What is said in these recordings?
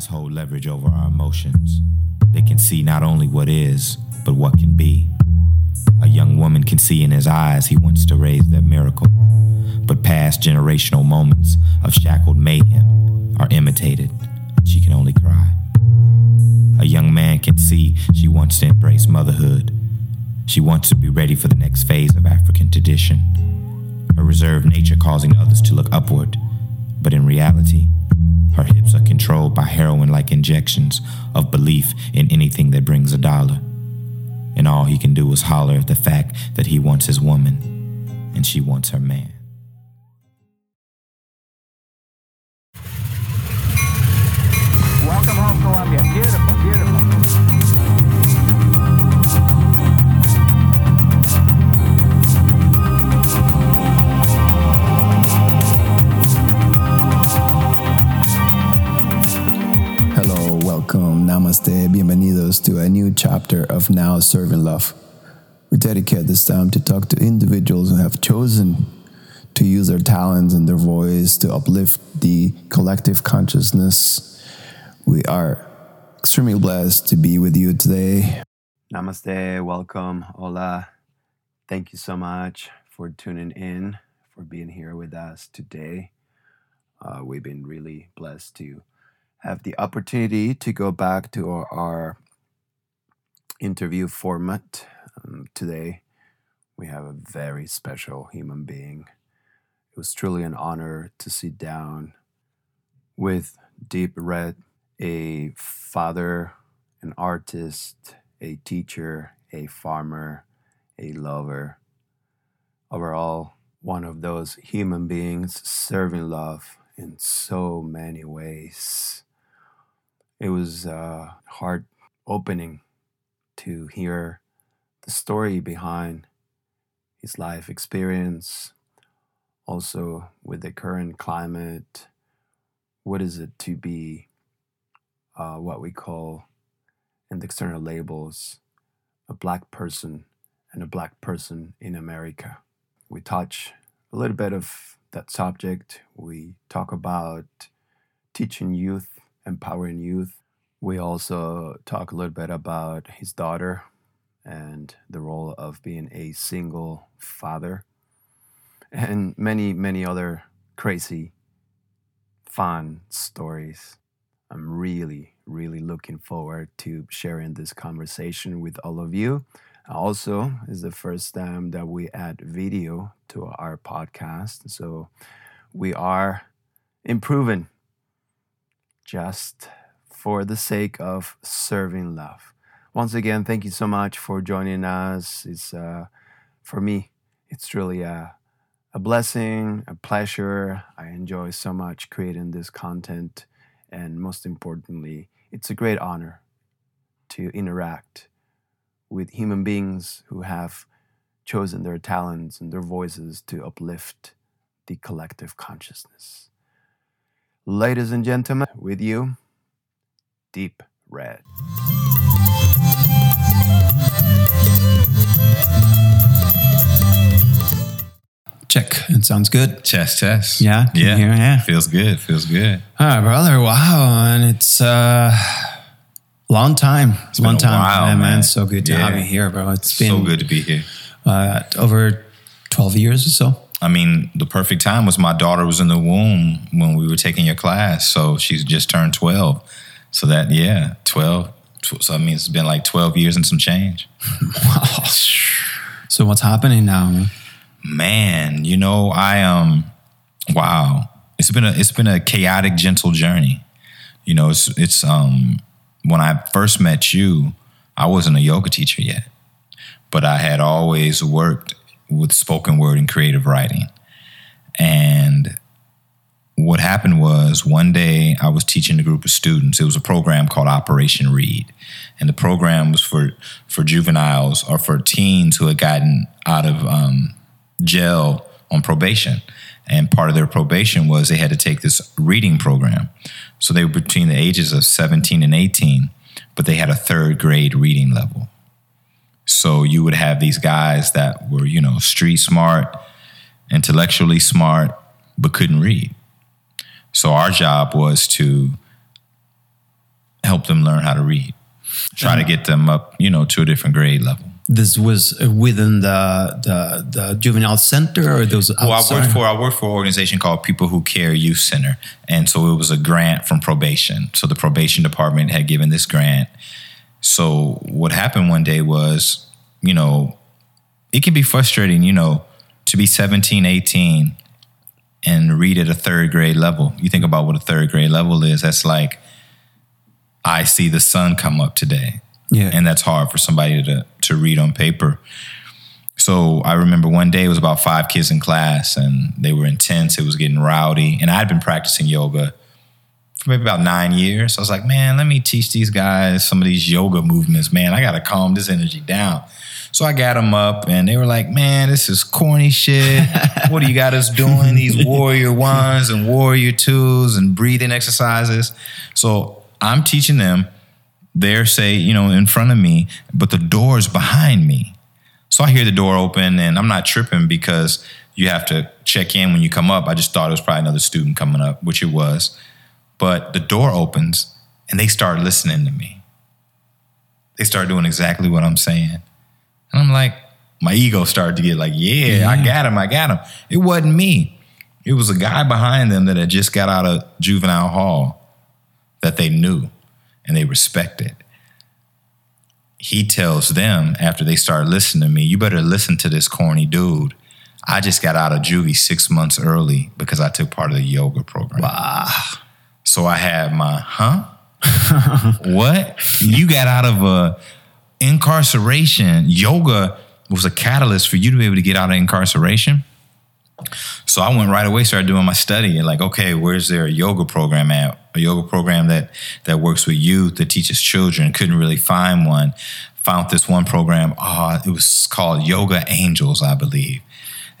Eyes hold leverage over our emotions. They can see not only what is, but what can be. A young woman can see in his eyes he wants to raise their miracle. But past generational moments of shackled mayhem are imitated, and she can only cry. A young man can see she wants to embrace motherhood. She wants to be ready for the next phase of African tradition. Her reserved nature causing others to look upward, but in reality, her hips are controlled by heroin like injections of belief in anything that brings a dollar. And all he can do is holler at the fact that he wants his woman and she wants her man. Welcome home, Columbia. Namaste, bienvenidos to a new chapter of Now Serving Love. We dedicate this time to talk to individuals who have chosen to use their talents and their voice to uplift the collective consciousness. We are extremely blessed to be with you today. Namaste, welcome, hola. Thank you so much for tuning in, for being here with us today. Uh, we've been really blessed to have the opportunity to go back to our, our interview format. Um, today, we have a very special human being. It was truly an honor to sit down with Deep Red, a father, an artist, a teacher, a farmer, a lover. Overall, one of those human beings serving love in so many ways. It was uh, heart opening to hear the story behind his life experience, also with the current climate. What is it to be uh, what we call in the external labels a black person and a black person in America? We touch a little bit of that subject. We talk about teaching youth, empowering youth. We also talk a little bit about his daughter and the role of being a single father, and many, many other crazy, fun stories. I'm really, really looking forward to sharing this conversation with all of you. Also, is the first time that we add video to our podcast. So we are improving just for the sake of serving love. Once again, thank you so much for joining us. It's uh, for me, it's really a, a blessing, a pleasure. I enjoy so much creating this content, and most importantly, it's a great honor to interact with human beings who have chosen their talents and their voices to uplift the collective consciousness. Ladies and gentlemen, with you, Deep Red. Check. It sounds good. Chest, chest. Yeah, can you yeah. hear? Yeah. Feels good. Feels good. All right, brother. Wow. And it's uh long time. It's been long a time. while, Yeah, man. man. So good to have you here, bro. It's been so good to be here. uh, over 12 years or so. I mean, the perfect time was my daughter was in the womb when we were taking your class. So she's just turned 12. So that, yeah, 12. So I mean, it's been like 12 years and some change. Wow. So what's happening now? man? Man, you know, I um wow. It's been a it's been a chaotic, gentle journey. You know, it's it's um when I first met you, I wasn't a yoga teacher yet. But I had always worked with spoken word and creative writing. And what happened was one day I was teaching a group of students. It was a program called Operation Read. And the program was for for juveniles or for teens who had gotten out of um, jail on probation. And part of their probation was they had to take this reading program. So they were between the ages of 17 and 18, but they had a third grade reading level. So you would have these guys that were, you know, street smart, intellectually smart, but couldn't read. So our job was to help them learn how to read. Try to get them up, you know, to a different grade level. This was uh, within the the, the juvenile center, or those. Well, I worked for I worked for an organization called People Who Care Youth Center, and so it was a grant from probation. So the probation department had given this grant. So what happened one day was, you know, it can be frustrating, you know, to be 17, 18 and read at a third grade level. You think about what a third grade level is. That's like I see the sun come up today. Yeah. And that's hard for somebody to to read on paper. So I remember one day it was about five kids in class and they were intense. It was getting rowdy. And I'd been practicing yoga for maybe about nine years. I was like, man, let me teach these guys some of these yoga movements, man. I got to calm this energy down. So I got them up and they were like, man, this is corny shit. what do you got us doing? These warrior ones and warrior twos and breathing exercises. So I'm teaching them. They're say, you know, in front of me, but the door's behind me. So I hear the door open and I'm not tripping because you have to check in when you come up. I just thought it was probably another student coming up, which it was. But the door opens and they start listening to me. They start doing exactly what I'm saying. And I'm like, my ego started to get like, yeah, I mm-hmm. got him, I got him. It wasn't me. It was a guy behind them that had just got out of juvenile hall that they knew and they respected. He tells them after they start listening to me, you better listen to this corny dude. I just got out of juvie six months early because I took part of the yoga program. Wow. So I had my, huh? what? You got out of a incarceration. Yoga was a catalyst for you to be able to get out of incarceration. So I went right away, started doing my study, and like, okay, where's there a yoga program at? A yoga program that that works with youth, that teaches children. Couldn't really find one. Found this one program. Oh, it was called Yoga Angels, I believe.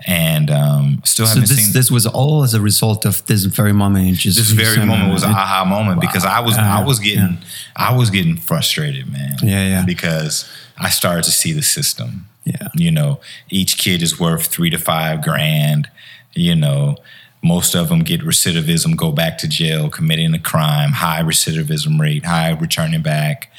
And um, still So haven't this seen this was all as a result of this very moment. you Just this very moment was an aha moment because I was I Uh, was getting I was getting frustrated, man. Yeah, yeah. Because I started to see the system. Yeah. You know, each kid is worth three to five grand. You know, most of them get recidivism, go back to jail, committing a crime, high recidivism rate, high returning back.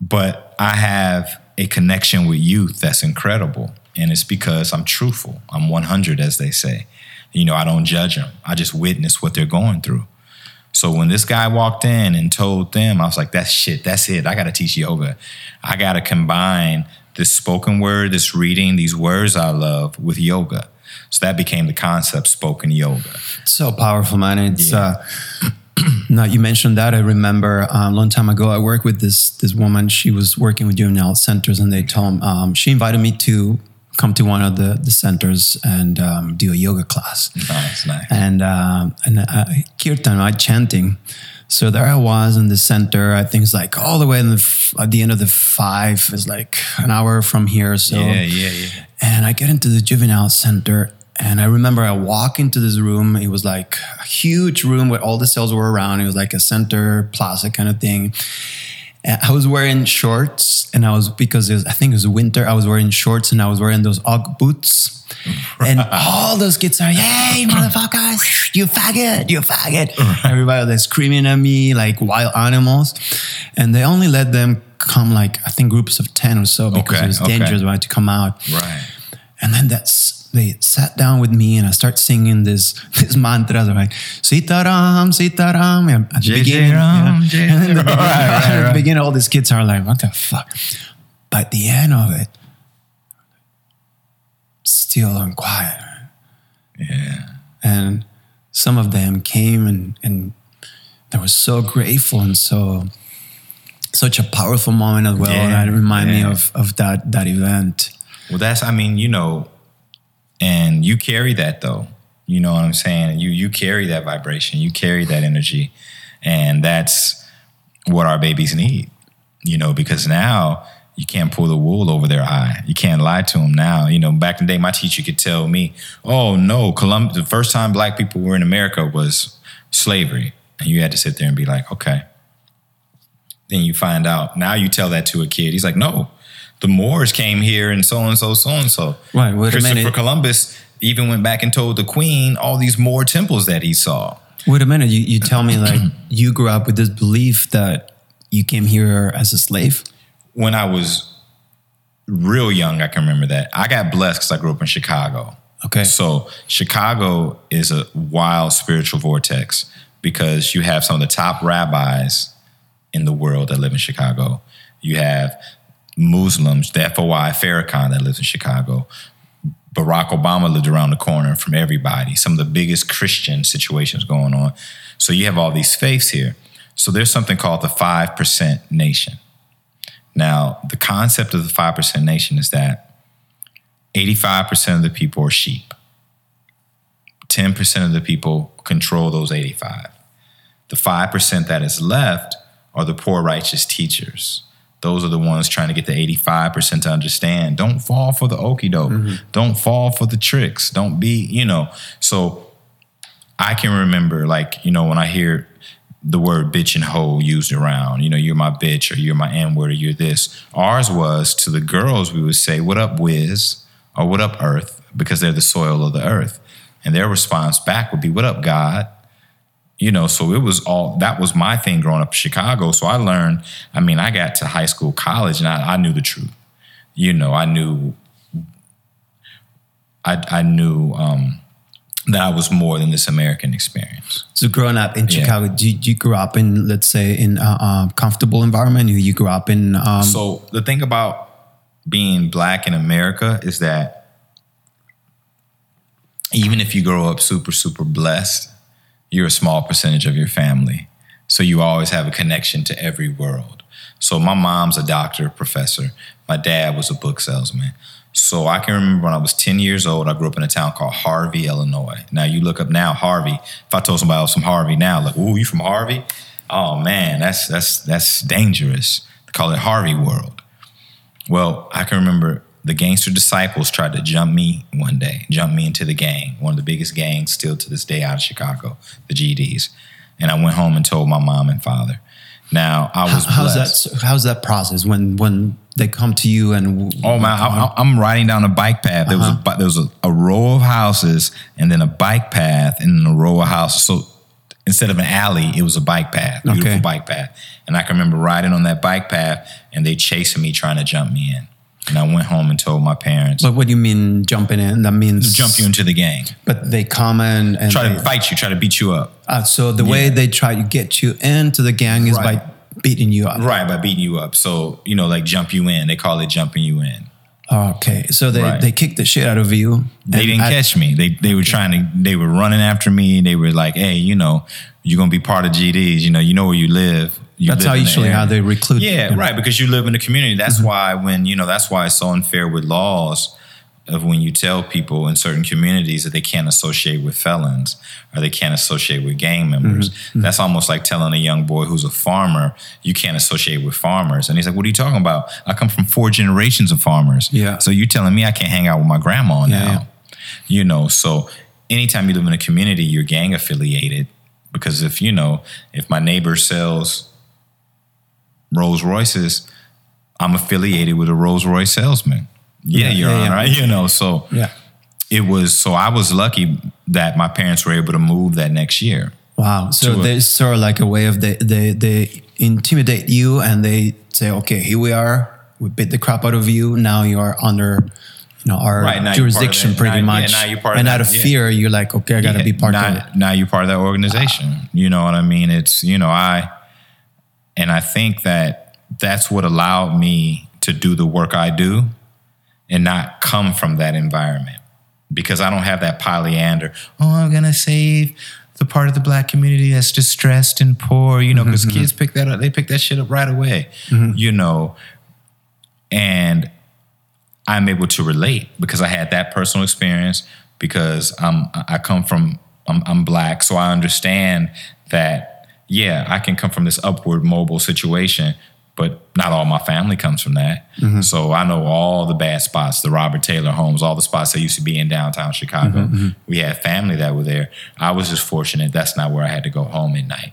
But I have a connection with youth that's incredible. And it's because I'm truthful. I'm 100, as they say. You know, I don't judge them, I just witness what they're going through. So when this guy walked in and told them, I was like, that's shit, that's it. I got to teach yoga. I got to combine this spoken word, this reading, these words I love with yoga. So that became the concept spoken yoga. so powerful, man. It's Yeah. uh, now you mentioned that. I remember uh, a long time ago. I worked with this this woman. She was working with juvenile centers, and they told um, she invited me to come to one of the the centers and um, do a yoga class. Nice, nice. and um, and uh, kirtan, right, chanting. So there I was in the center. I think it's like all the way in the f- at the end of the five is like an hour from here. So Yeah, yeah, yeah. and I get into the juvenile center, and I remember I walk into this room. It was like a huge room where all the cells were around. It was like a center plaza kind of thing. I was wearing shorts, and I was because it was, I think it was winter. I was wearing shorts, and I was wearing those UGG boots. And all those kids are, "Yay, motherfuckers! You faggot! You faggot!" Everybody was screaming at me like wild animals, and they only let them come like I think groups of ten or so because Okay, it was okay. dangerous right, to come out. Right. And then that's they sat down with me and I start singing this this mantras like Sitaram, Sitaram and at the beginning. Ram, yeah. And then the, Right, right, at the right. beginning, all these kids are like, what the fuck? But at the end of it, still I'm quiet. Yeah. And some of them came and and they were so grateful and so such a powerful moment as well. Yeah, it remind me of of that that event. Well, that's I mean, you know, and you carry that though. You know what I'm saying? You you carry that vibration, you carry that energy, and that's what our babies need. You know, because now you can't pull the wool over their eye. You can't lie to them now. You know, back in the day, my teacher could tell me, "Oh no. The first time Black people were in America was slavery," and you had to sit there and be like, "Okay." Then you find out. Now you tell that to a kid. He's like, "No, the Moors came here and so and so, so and so." Right, wait a Christopher minute. Columbus even went back and told the Queen all these Moor temples that he saw. Wait a minute. You, you tell me like you grew up with this belief that you came here as a slave? When I was real young, I can remember that. I got blessed because I grew up in Chicago. Okay. So Chicago is a wild spiritual vortex because you have some of the top rabbis in the world that live in Chicago. You have Muslims, the FOI Farrakhan that lives in Chicago. Barack Obama lived around the corner from everybody. Some of the biggest Christian situations going on. So you have all these faiths here. So there's something called the 5% nation. Now, the concept of the 5% nation is that 85% of the people are sheep. 10% of the people control those 85. The 5% that is left are the poor righteous teachers. Those are the ones trying to get the 85% to understand. Don't fall for the okey doke. Mm-hmm. Don't fall for the tricks. Don't be, you know. So I can remember, like, you know, when I hear the word bitch and hoe used around, you know, you're my bitch or you're my N word or you're this. Ours was to the girls, we would say, what up, whiz? Or what up, earth? Because they're the soil of the earth. And their response back would be, what up, God? You know, so it was all that was my thing growing up in Chicago. So I learned, I mean, I got to high school, college, and I, I knew the truth. You know, I knew I, I knew um, that I was more than this American experience. So growing up in Chicago, do you, you grew up in, let's say, in a, a comfortable environment? You, you grew up in, um, So the thing about being black in America is that even if you grow up super, super blessed, you're a small percentage of your family. So you always have a connection to every world. So my mom's a doctor, professor. My dad was a book salesman. So I can remember when I was 10 years old, I grew up in a town called Harvey, Illinois. Now you look up now Harvey. If I told somebody else from Harvey now, like, ooh, you from Harvey? Oh man, that's that's that's dangerous. They call it Harvey World. Well, I can remember the gangster disciples tried to jump me one day, jump me into the gang, one of the biggest gangs still to this day out of Chicago, the GDs. And I went home and told my mom and father. Now I was how's blessed. that, how's that process when, when they come to you and, Oh man, I, I'm riding down a bike path. There was a uh-huh. there was a, a row of houses, and then a bike path, and then a row of houses. So instead of an alley, it was a bike path, beautiful Okay. bike path. And I can remember riding on that bike path, and they chasing me, trying to jump me in. And I went home and told my parents, But what do you mean jumping in? That means "Jump you into the gang, But they come in and try they- to fight you, try to beat you up." uh, so the way they try to get you into the gang is Right. by beating you up. Right, by beating you up. So you know, like jump you in. They call it jumping you in. Okay, so they Right. they kick the shit out of you. They didn't at- catch me. They they were trying to. They were running after me. They were like, "Hey, you know, you're gonna be part of GDs. You know, you know where you live. You That's live how in the usually how they recruit. Yeah, them. right. Because you live in the community. That's Mm-hmm. why when you know. That's why it's so unfair with laws of when you tell people in certain communities that they can't associate with felons or they can't associate with gang members. Mm-hmm. That's almost like telling a young boy who's a farmer you can't associate with farmers. And he's like, "What are you talking about? I come from four generations of farmers. Yeah. So you're telling me I can't hang out with my grandma Yeah, now? yeah. You know, so anytime you live in a community, you're gang affiliated. Because if you know, if my neighbor sells Rolls Royces, I'm affiliated with a Rolls Royce salesman. Yeah, Yeah, you're yeah, on, yeah. right? You know, so Yeah. it was so I was lucky that my parents were able to move that next year. Wow. So there's sort of like a way of they, they they intimidate you and they say, okay, here we are. We beat the crap out of you. Now you are under, you know, our Right, now you're part of jurisdiction pretty Now- yeah, much. now you're part of and that, out of yeah. fear, you're like, okay, I got to Yeah, be part now, of it. Now you're part of that organization. Ah. You know what I mean? It's you know I, and I think that that's what allowed me to do the work I do, and not come from that environment because I don't have that polyander. Oh, I'm gonna save the part of the black community that's distressed and poor. You know, mm-hmm, because mm-hmm. kids pick that up. They pick that shit up right away. Mm-hmm. You know, and I'm able to relate because I had that personal experience because I'm I come from I'm, I'm black, so I understand that yeah, I can come from this upward mobile situation, but not all my family comes from that. Mm-hmm. So I know all the bad spots, the Robert Taylor homes, all the spots that used to be in downtown Chicago. Mm-hmm, mm-hmm. We had family that were there. I was just fortunate that's not where I had to go home at night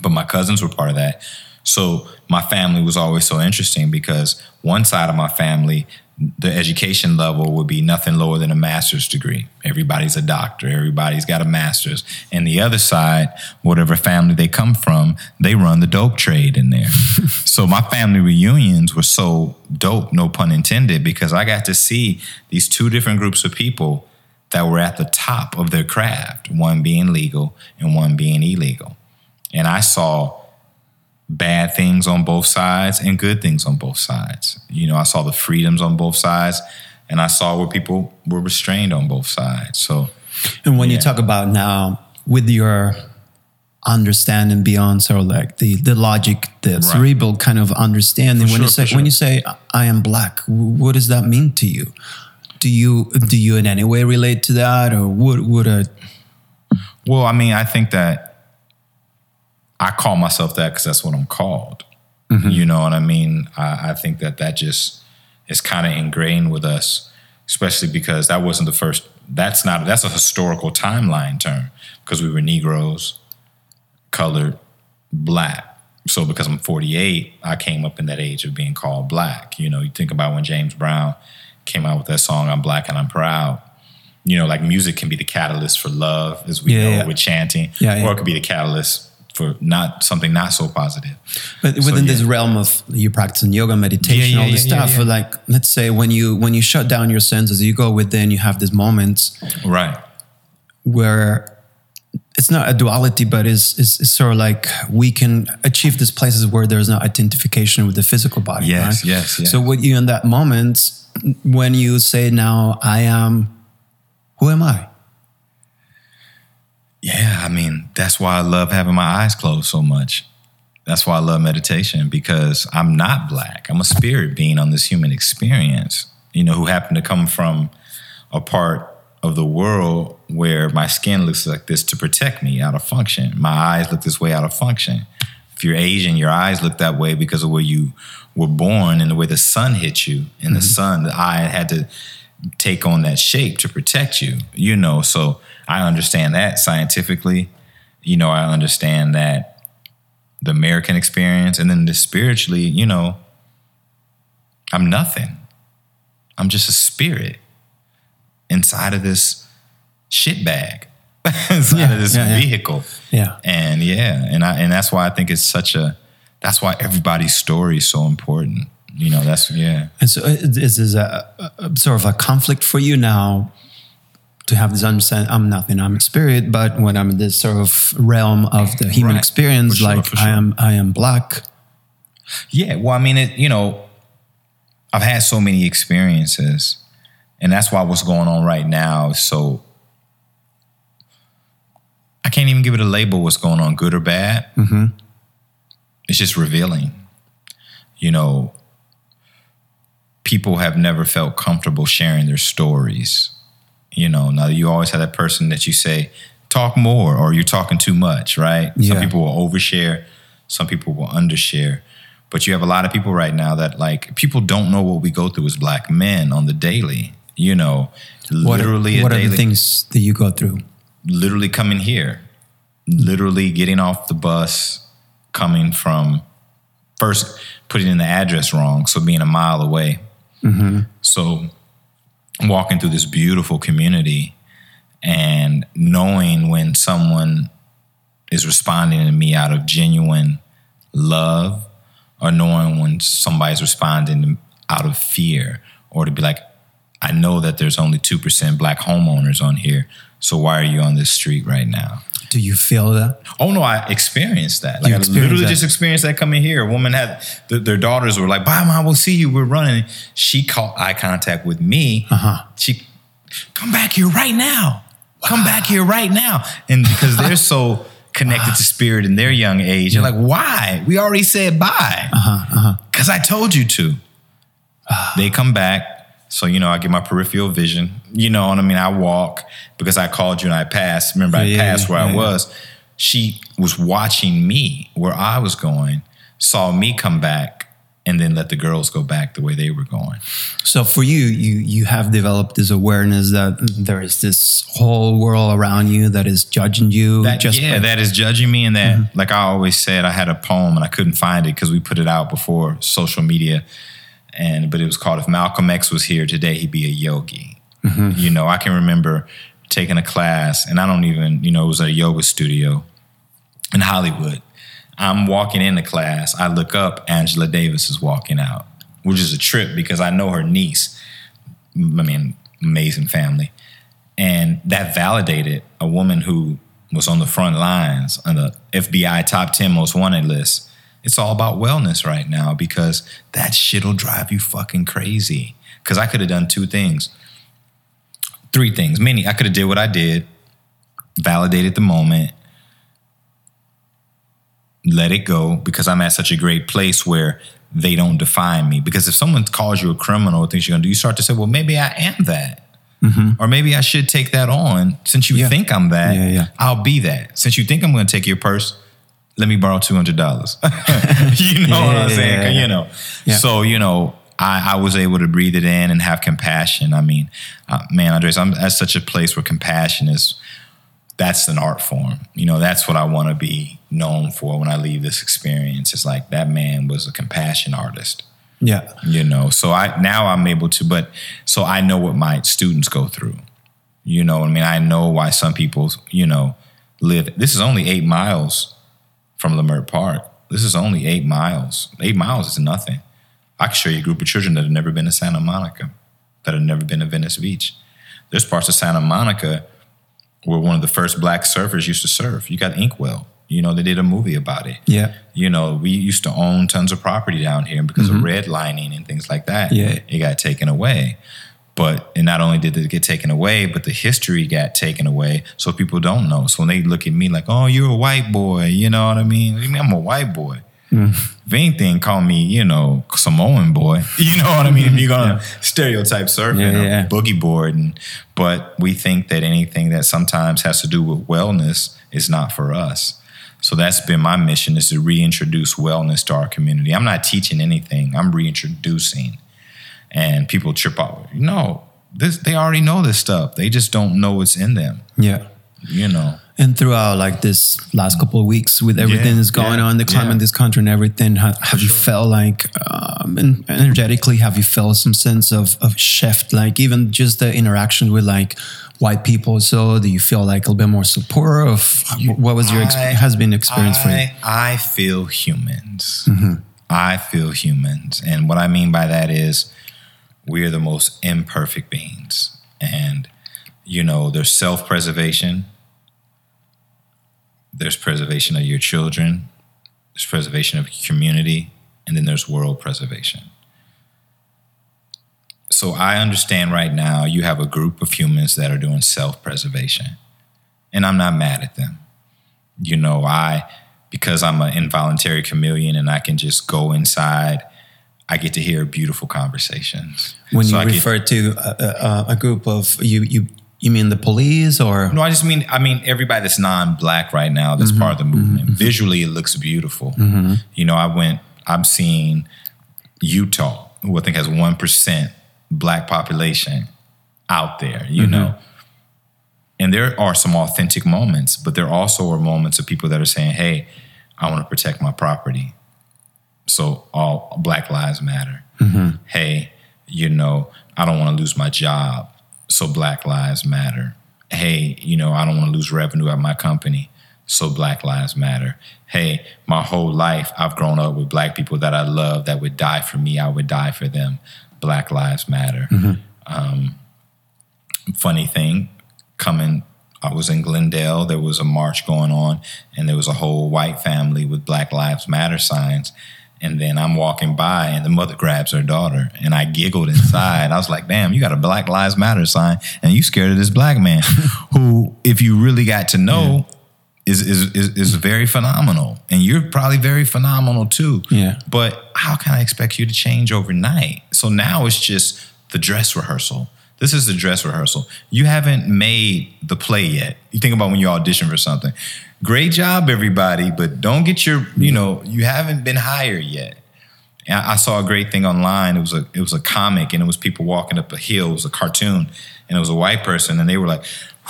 but my cousins were part of that. So my family was always so interesting because one side of my family the education level would be nothing lower than a master's degree. Everybody's a doctor, everybody's got a master's. And the other side, whatever family they come from, they run the dope trade in there. so my family reunions were so dope, no pun intended, because I got to see these two different groups of people that were at the top of their craft, one being legal and one being illegal. And I saw bad things on both sides and good things on both sides. You know, I saw the freedoms on both sides and I saw where people were restrained on both sides. So, And when you talk about now with your understanding beyond sort of like the the logic, the cerebral kind of understanding, For when you say for when you say I am black, what does that mean to you? Do you do you in any way relate to that, or would would a well, I mean, I think that I call myself that because that's what I'm called. Mm-hmm. You know what I mean? I, I think that that just is kind of ingrained with us, especially because that wasn't the first. That's not. That's a historical timeline term because we were Negroes, colored, black. So because I'm 48, I came up in that age of being called black. You know, you think about when James Brown came out with that song "I'm Black and I'm Proud." You know, like music can be the catalyst for love, as we Yeah, know yeah. with chanting, yeah. or it could be the catalyst for not something not so positive. But So, within this realm of you practicing yoga, meditation, Yeah, yeah, all this yeah, yeah, stuff, yeah. like let's say when you when you shut down your senses, you go within, you have these moments Right. where it's not a duality, but it's, it's, it's sort of like we can achieve these places where there's no identification with the physical body. Yes, right? yes, yes. So what you in that moment when you say now I am, who am I? Yeah, I mean, that's why I love having my eyes closed so much. That's why I love meditation because I'm not black. I'm a spirit being on this human experience, you know, who happened to come from a part of the world where my skin looks like this to protect me out of function. My eyes look this way out of function. If you're Asian, your eyes look that way because of where you were born and the way the sun hit you. In the mm-hmm. sun, the eye had to take on that shape to protect you, you know. So I understand that scientifically. You know, I understand that the American experience and then the spiritually, you know, I'm nothing. I'm just a spirit inside of this shit bag, inside Yeah, of this yeah, yeah. vehicle. Yeah. And yeah, and I and that's why I think it's such a that's why everybody's story is so important. You know, that's yeah. And so this is a, a, a sort of a conflict for you now to have this understanding? I'm nothing, I'm a spirit, but when I'm in this sort of realm of the human Right. experience, sure, like for I am, I am black. Yeah, well, I mean, it. You know, I've had so many experiences, and that's why what's going on right now is so. I can't even give it a label. What's going on, good or bad? Mm-hmm. It's just revealing. You know, people have never felt comfortable sharing their stories. You know, now you always have that person that you say, talk more, or you're talking too much, right? Some people will overshare, some people will undershare. But you have a lot of people right now that like people don't know what we go through as black men on the daily. You know, What, literally what a are the things that you go through? literally coming here, literally getting off the bus, coming from first putting in the address wrong, so being a mile away. Mm-hmm. So walking through this beautiful community and knowing when someone is responding to me out of genuine love or knowing when somebody's responding out of fear or to be like i know that there's only 2% black homeowners on here so why are you on this street right now Do you feel that? Oh no, I experienced that. Like You I literally that. just experienced that coming here. A woman had th- their daughters were like, "Bye, mom, we'll see you. We're running." She caught eye contact with me. Uh-huh. She, come back here right now. Come back here right now. And because they're so connected to spirit in their young age, they're like, "Why? We already said bye." Uh-huh, Because I told you to. they come back. So, you know, I get my peripheral vision. You know what I mean? I walk because I called you and I passed. Remember, I Yeah, passed where yeah, I was. She was watching me where I was going, saw me come back, and then let the girls go back the way they were going. So for you, you you have developed this awareness that there is this whole world around you that is judging you. That, just yeah, by- that is judging me. And that, mm-hmm. like I always said, I had a poem and I couldn't find it because we put it out before social media. And but it was called if Malcolm X was here today, he'd be a yogi. Mm-hmm. You know, I can remember taking a class, and I don't even, you know, it was a yoga studio in Hollywood. I'm walking into class. I look up, Angela Davis is walking out, which is a trip because I know her niece. I mean, amazing family. And that validated a woman who was on the front lines on the FBI top 10 most wanted list. It's all about wellness right now because that shit'll drive you fucking crazy. Because I could have done two things, three things. Many, I could have did what I did, validated the moment, let it go because I'm at such a great place where they don't define me. Because if someone calls you a criminal or thinks you're gonna do, you start to say, well, maybe I am that. Mm-hmm. Or maybe I should take that on. Since you Yeah. think I'm that, Yeah, yeah. I'll be that. Since you think I'm gonna take your purse, let me borrow two hundred dollars. you know what I'm saying? yeah, yeah. You know. Yeah. So, you know, I, I was able to breathe it in and have compassion. I mean, uh, man, Andres, I'm at such a place where compassion is that's an art form. You know, that's what I want to be known for when I leave this experience. It's like that man was a compassion artist. Yeah. You know, so I now I'm able to, but so I know what my students go through. You know, I mean, I know why some people, you know, live. This is only eight miles from Leimert Park. This is only eight miles. Eight miles is nothing. I can show you a group of children that have never been to Santa Monica, that have never been to Venice Beach. There's parts of Santa Monica where one of the first black surfers used to surf. You got Inkwell. You know, they did a movie about it. Yeah. You know, we used to own tons of property down here because of mm-hmm. redlining and things like that. Yeah. It got taken away. But and not only did it get taken away, but the history got taken away. So people don't know. So when they look at me like, oh, you're a white boy, you know what I mean? You mean I'm a white boy? Mm. If anything, call me, you know, Samoan boy. You know what I mean? If you're gonna stereotype surfing Yeah, or yeah. boogie board, and but we think that anything that sometimes has to do with wellness is not for us. So that's been my mission is to reintroduce wellness to our community. I'm not teaching anything. I'm reintroducing. And people trip out. No, this they already know this stuff. They just don't know what's in them. Yeah. You know. And throughout like this last couple of weeks with everything Yeah, that's going yeah, on, the climate yeah. in this country and everything, have, have you felt like um, energetically, have you felt some sense of, of shift? Like even just the interaction with like white people. So do you feel like a little bit more support of what was your, exp- I- has been experience for you? Mm-hmm. I, I feel humans. I feel humans. And what I mean by that is we are the most imperfect beings. And, you know, there's self preservation, there's preservation of your children, there's preservation of community, and then there's world preservation. So I understand right now you have a group of humans that are doing self preservation, and I'm not mad at them. You know i because i'm an involuntary chameleon and i can just go inside i get to hear beautiful conversations. When So you I get- refer to a, a, a group of, you, you, you mean the police or? no i just mean i mean everybody that's non-black right now that's mm-hmm. part of the mm-hmm. movement. Mm-hmm. Visually it looks beautiful. You know i went i'm seeing utah who i think has 1% black population out there you know? And there are some authentic moments but there also are moments of people that are saying hey i want to protect my property so all black lives matter. Hey you know i don't want to lose my job so black lives matter. Hey you know i don't want to lose revenue at my company so black lives matter. Hey my whole life i've grown up with black people that i love that would die for me i would die for them. Black lives matter. Um, funny thing coming I was in Glendale there was a march going on and there was a whole white family with black lives matter signs and then I'm walking by and the mother grabs her daughter and I giggled inside I was like damn you got a black lives matter sign and you scared of this black man who if you really got to know is, is is is very phenomenal and you're probably very phenomenal too Yeah. but how can I expect you to change overnight? So now it's just the dress rehearsal. This is the dress rehearsal. You haven't made the play yet. You think about when you audition for something. Great job, everybody, but don't get your, you know, you haven't been hired yet. And I saw a great thing online. It was a it was a comic, and it was people walking up a hill. It was a cartoon, and it was a white person, and they were like,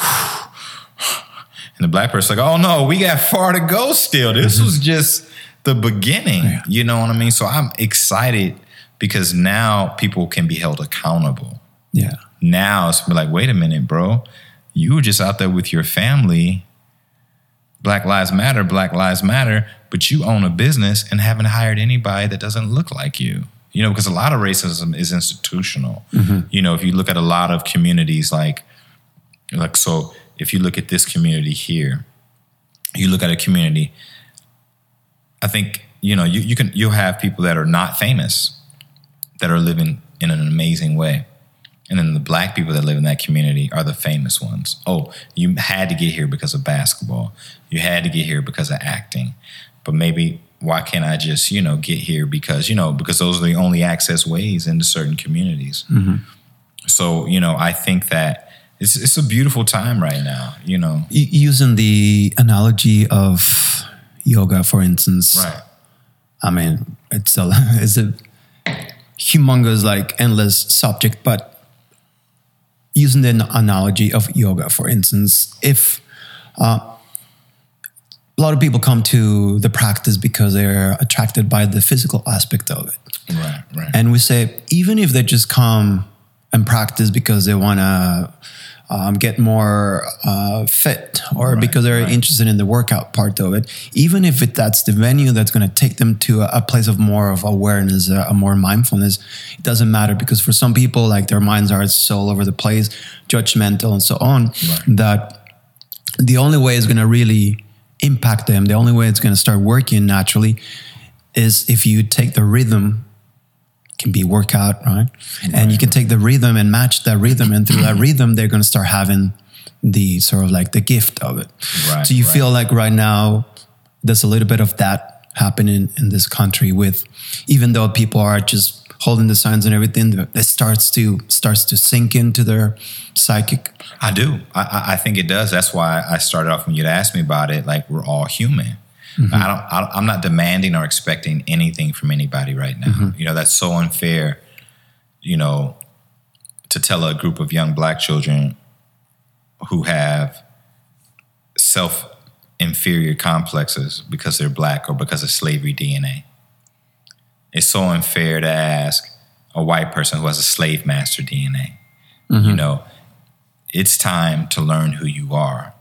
and the black person like, oh no, we got far to go still. This mm-hmm. was just the beginning. You know what I mean? So I'm excited because now people can be held accountable. Yeah. Now it's like, wait a minute, bro. You were just out there with your family. Black Lives Matter, Black Lives Matter, but you own a business and haven't hired anybody that doesn't look like you. You know, because a lot of racism is institutional. Mm-hmm. You know, if you look at a lot of communities like like so if you look at this community here, you look at a community, I think, you know, you, you can you'll have people that are not famous that are living in an amazing way. And then the black people that live in that community are the famous ones. Oh, you had to get here because of basketball. You had to get here because of acting. But maybe why can't I just, you know, get here because, you know, because those are the only access ways into certain communities. Mm-hmm. So, you know, I think that it's it's a beautiful time right now, you know. Using the analogy of yoga, for instance, Right. I mean, it's a it's a humongous, like endless subject. But using the analogy of yoga, for instance, if uh, a lot of people come to the practice because they're attracted by the physical aspect of it, Right, right. and we say even if they just come and practice because they want to um, get more uh, fit or Right, because they're right. interested in the workout part of it even if it, that's the venue that's going to take them to a, a place of more of awareness a, a more mindfulness it doesn't matter because for some people like their minds are so all over the place judgmental and so on Right. that the only way is going to really impact them the only way it's going to start working naturally is if you take the rhythm can be workout, right? And you can take the rhythm and match that rhythm, and through that rhythm, they're going to start having the sort of like the gift of it. Right, so you right. feel like right now there's a little bit of that happening in this country with, even though people are just holding the signs and everything, it starts to starts to sink into their psychic. I do. I, I- I think it does. That's why I started off when you'd asked me about it. Like we're all human. Mm-hmm. I don't. I, I'm not demanding or expecting anything from anybody right now. Mm-hmm. You know that's so unfair. You know, to tell a group of young black children who have self inferior complexes because they're black or because of slavery DNA. It's so unfair to ask a white person who has a slave master DNA. You mm-hmm. know, it's time to learn who you are.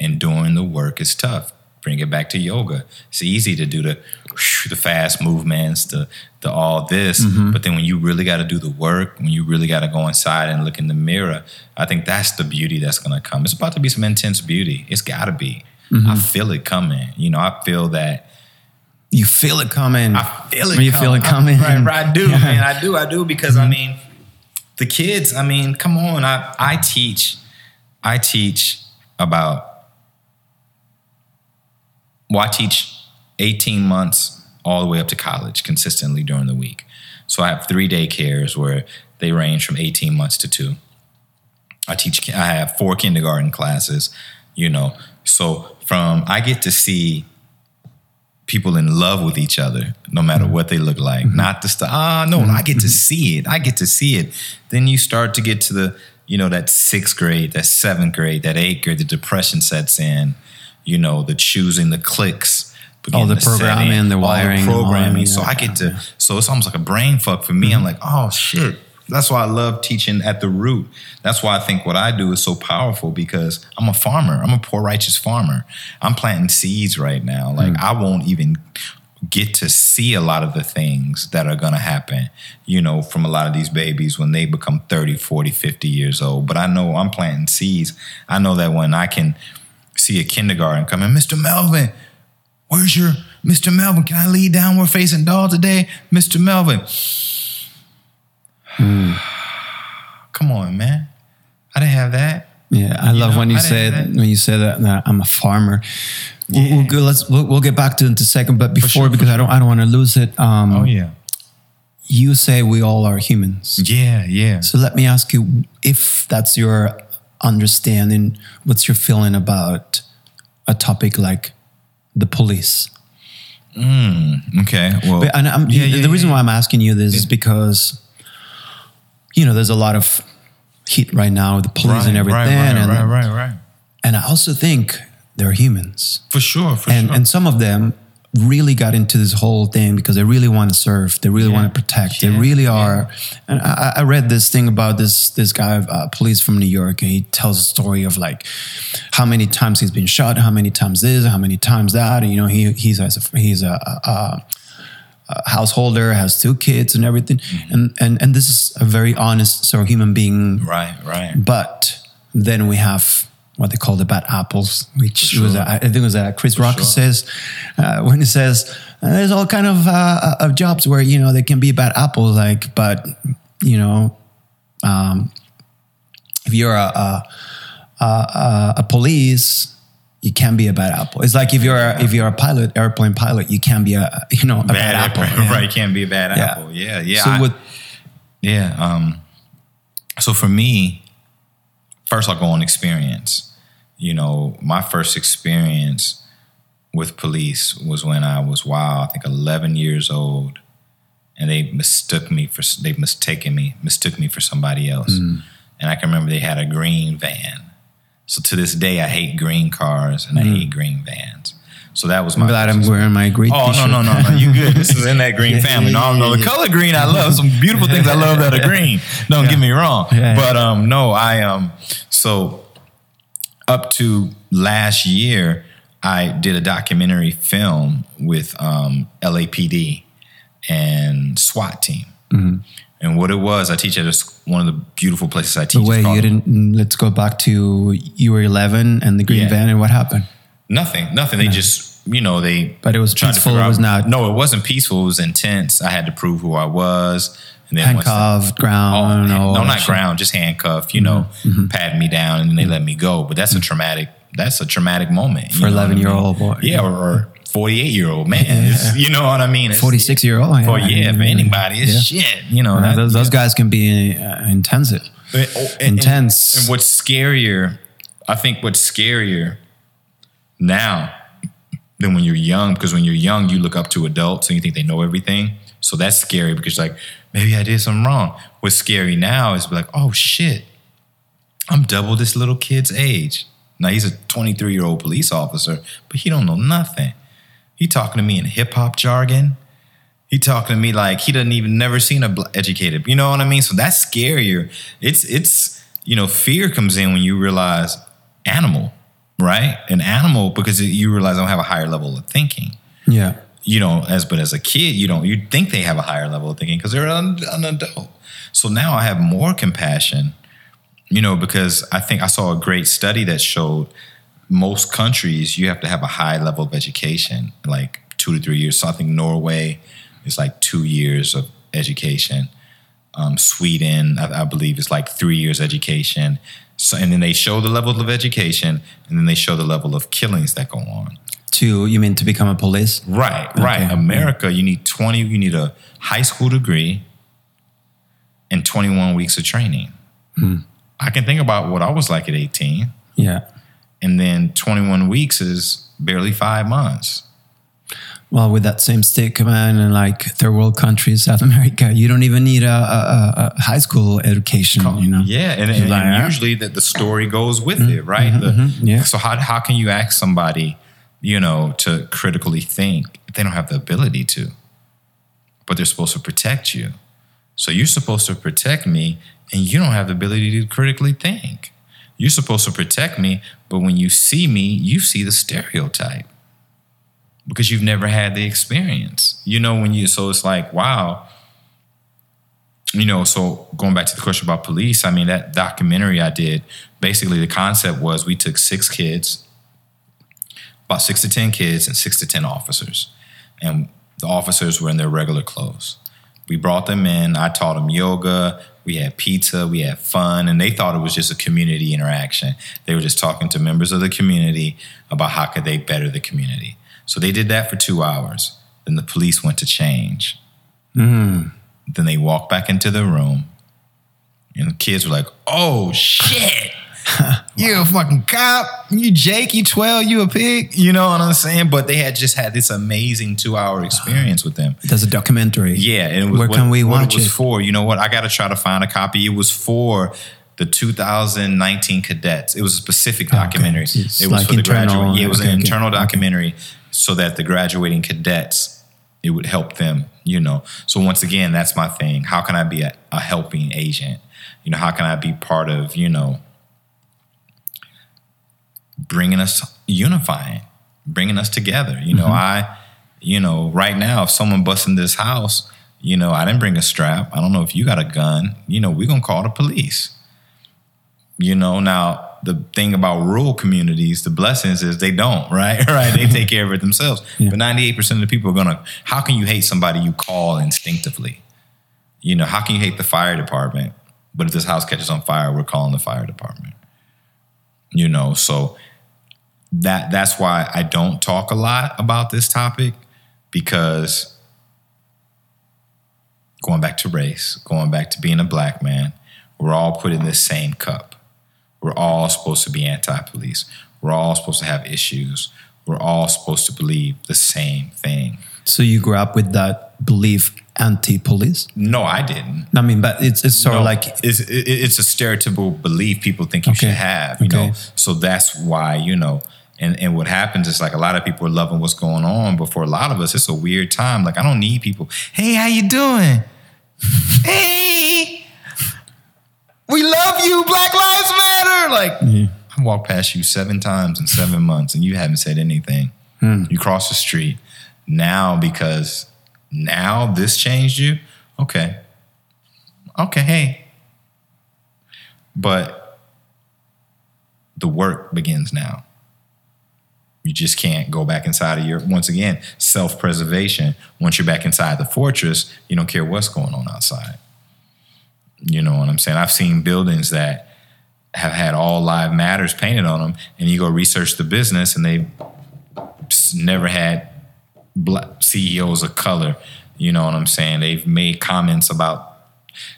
And doing the work is tough. Bring it back to yoga. It's easy to do the the fast movements, the the all this, mm-hmm. but then when you really got to do the work, when you really got to go inside and look in the mirror, I think that's the beauty that's going to come. It's about to be some intense beauty. It's got to be. Mm-hmm. I feel it coming. You know, I feel that You feel it coming. I feel it. You feel it coming. coming. Right, right, I do, man. I do, I do, because I mm-hmm. mean, the kids. I mean, come on. I I teach, I teach about. Well, I teach eighteen months all the way up to college consistently during the week. So I have three day cares where they range from eighteen months to two. I teach. I have four kindergarten classes. You know, so from I get to see people in love with each other, no matter what they look like. Not the stuff. Ah, no, I get to see it. I get to see it. Then you start to get to the, you know, that sixth grade, that seventh grade, that eighth grade. The depression sets in. You know, the choosing, the clicks. Oh, begin the to set programming, in, the all wiring, and all programming. that, so yeah, I get to. So it's almost like a brain fuck for me. I'm mm-hmm. like, oh shit. That's why I love teaching at the root. That's why I think what I do is so powerful because I'm a farmer. I'm a poor righteous farmer. I'm planting seeds right now. Like mm. I won't even get to see a lot of the things that are going to happen, you know, from a lot of these babies when they become 30, 40, 50 years old. But I know I'm planting seeds. I know that when I can see a kindergarten come in, Mr. Melvin, where's your Mr. Melvin? Can I lay down? We're facing dog today, Mr. Melvin. Come on, man. I didn't have that. Yeah, I You love know, when you said that. when you said that, that I'm a farmer. We'll, we'll let's we'll, we'll get back to it in a second, but before sure, because I don't I don't want to lose it. Um, Oh yeah. You say we all are humans. Yeah, yeah. So let me ask you if that's your understanding. What's your feeling about a topic like the police? Hmm, okay. Well, But, and I'm, yeah, yeah, the reason yeah. why I'm asking you this is because you know there's a lot of heat right now with the police and everything, Right, right, and right, right, right. and I also think they're humans. For sure, for and sure. and some of them really got into this whole thing because they really want to serve, they really want to protect, they really are. And I, I read this thing about this this guy, uh, police from New York, and he tells a story of like how many times he's been shot, how many times this, how many times that, and you know he he's a, he's a, a, a householder, has two kids and everything, and and and this is a very honest sort of human being. Right, right. but then we have what they call the bad apples, which For was sure. uh, I think it was uh, Chris Rock sure. says uh, when he says uh, there's all kind of uh, of jobs where you know they can be bad apples, like but you know um, if you're a a, a, a, a police. You can be a bad apple. It's like if you're a, if you're a pilot, airplane pilot, you can be a you know a bad, apple. right? yeah. Right, can't be a bad Yeah. apple. Yeah, yeah. So I- with Yeah. Um, so for me, first I'll go on experience. You know, my first experience with police was when I was wow, I think 11 years old, and they mistook me for they mistaken me mistook me for somebody else. Mm. And I can remember they had a green van. So to this day, I hate green cars and I hate mm. green vans. So that was my I'm glad I'm wearing my green. Oh no t-shirt. no no no! You good? This is in that green family. No, yeah, I the color green. I love some beautiful things. I love that are green. Don't get me wrong. Yeah. But um, no, I um, so up to last year, I did a documentary film with um, LAPD and SWAT team. Mm-hmm. And what it was, I teach at a one of the beautiful places I teach. The is way you didn't. Let's go back to you were 11 and the green Yeah. van and what happened. Nothing, nothing. They just, you know, they. But it was peaceful, it was not- No, it wasn't peaceful. It was intense. I had to prove who I was. And then once the- Handcuffed, Oh, ground, no, not shit. ground, just handcuffed. You know, Mm-hmm. patted me down and then they let me go. But that's a traumatic. That's a traumatic moment For know 11-year-old boy. Yeah, or, or forty-eight-year-old man. It's- you know what I mean? It's- 46 year old. For yeah, for anybody, it's Yeah. shit. You know, that- those, those yeah. guys can be uh, intensive. And- oh, and- Intense. And, and what's scarier, I think what's scarier now than when you're young, because when you're young, you look up to adults and you think they know everything. So that's scary because like, maybe I did something wrong. What's scary now is like, oh shit, I'm double this little kid's age. Now he's a 23 year old police officer, but he don't know nothing. He talking to me in hip hop jargon. He talking to me like he doesn't even never seen a bl- educated. You know what I mean? So that's scarier. It's it's you know fear comes in when you realize animal, right? An animal because you realize I don't have a higher level of thinking. Yeah. You know, as but as a kid, you don't you think they have a higher level of thinking because they're an, an adult. So now I have more compassion. You know, because I think I saw a great study that showed most countries you have to have a high level of education, like two to three years. So I think Norway is like two years of education. Um, Sweden, I, I believe, is like three years education. So, and then they show the level of education, and then they show the level of killings that go on. To you mean to become a police? Right, right. Okay. America, you need 20, you need a high school degree and 21 weeks of training. Hmm. I can think about what I was like at 18, Yeah. and then 21 weeks is barely five months. Well, with that same stick, man, in like third world countries, South America, you don't even need a, a, a, high school education. You know. Yeah, and, and, like, and usually that the story goes with it, right? The- mhm, yeah. So how how can you ask somebody, you know, to critically think if they don't have the ability to? But they're supposed to protect you. So you're supposed to protect me, and you don't have the ability to critically think. You're supposed to protect me, but when you see me, you see the stereotype because you've never had the experience. You know, when you so it's like, wow, you know, so going back to the question about police, I mean, that documentary I did, basically the concept was we took six kids, about six to 10 kids, and six to 10 officers. And the officers were in their regular clothes. We brought them in, I taught them yoga, we had pizza, we had fun, and they thought it was just a community interaction. They were just talking to members of the community about how could they better the community. So they did that for two hours. Then the police went to change. Mm-hmm. Then they walked back into the room, and the kids were like, "Oh shit, you a fucking cop? You Jake? You twelve? You a pig? You know what I'm saying?" But they had just had this amazing two hour experience with them. There's a documentary. Yeah, and it was Where what, can we watch it It was it? for. You know what? I got to try to find a copy. It was for the the 2019 cadets. It was a specific documentary. It's It was like for the graduate. Yeah, it was okay, an okay, internal okay. documentary so that the graduating cadets it would help them. You know. So once again, that's my thing. How can I be a, a helping agent? You know, how can I be part of you know bringing us unifying, bringing us together. You know, mm-hmm. I, you know, right now, if someone busts in this house, you know, I didn't bring a strap. I don't know if you got a gun. You know, we're gonna call the police. You know, now the thing about rural communities, the blessings is they don't, right? right. They take care of it themselves. But 98% of the people are gonna, how can you hate somebody you call instinctively? You know, how can you hate the fire department? But if this house catches on fire, we're calling the fire department. You know, so that that's why I don't talk a lot about this topic because going back to race, going back to being a black man, we're all put in this same cup. We're all supposed to be anti-police. We're all supposed to have issues. We're all supposed to believe the same thing. So you grew up with that belief anti-police. No, I didn't. I mean, but it's it's sort No, of like it's it's a stereotypical belief people think you Okay. should have, you Okay. know. So that's why you know. And and what happens is like a lot of people are loving what's going on, but for a lot of us, it's a weird time. Like I don't need people. Hey, how you doing? hey, we love you. Black Lives Matter. Like I walked past you seven times in seven months, and you haven't said anything. Hmm. You cross the street now because now this changed you. Okay, okay, hey. But the work begins now. You just can't go back inside of your, once again, self preservation. Once you're back inside the fortress, you don't care what's going on outside. You know what I'm saying? I've seen buildings that have had all live matters painted on them, and you go research the business, and they never had black CEOs of color. You know what I'm saying? They've made comments about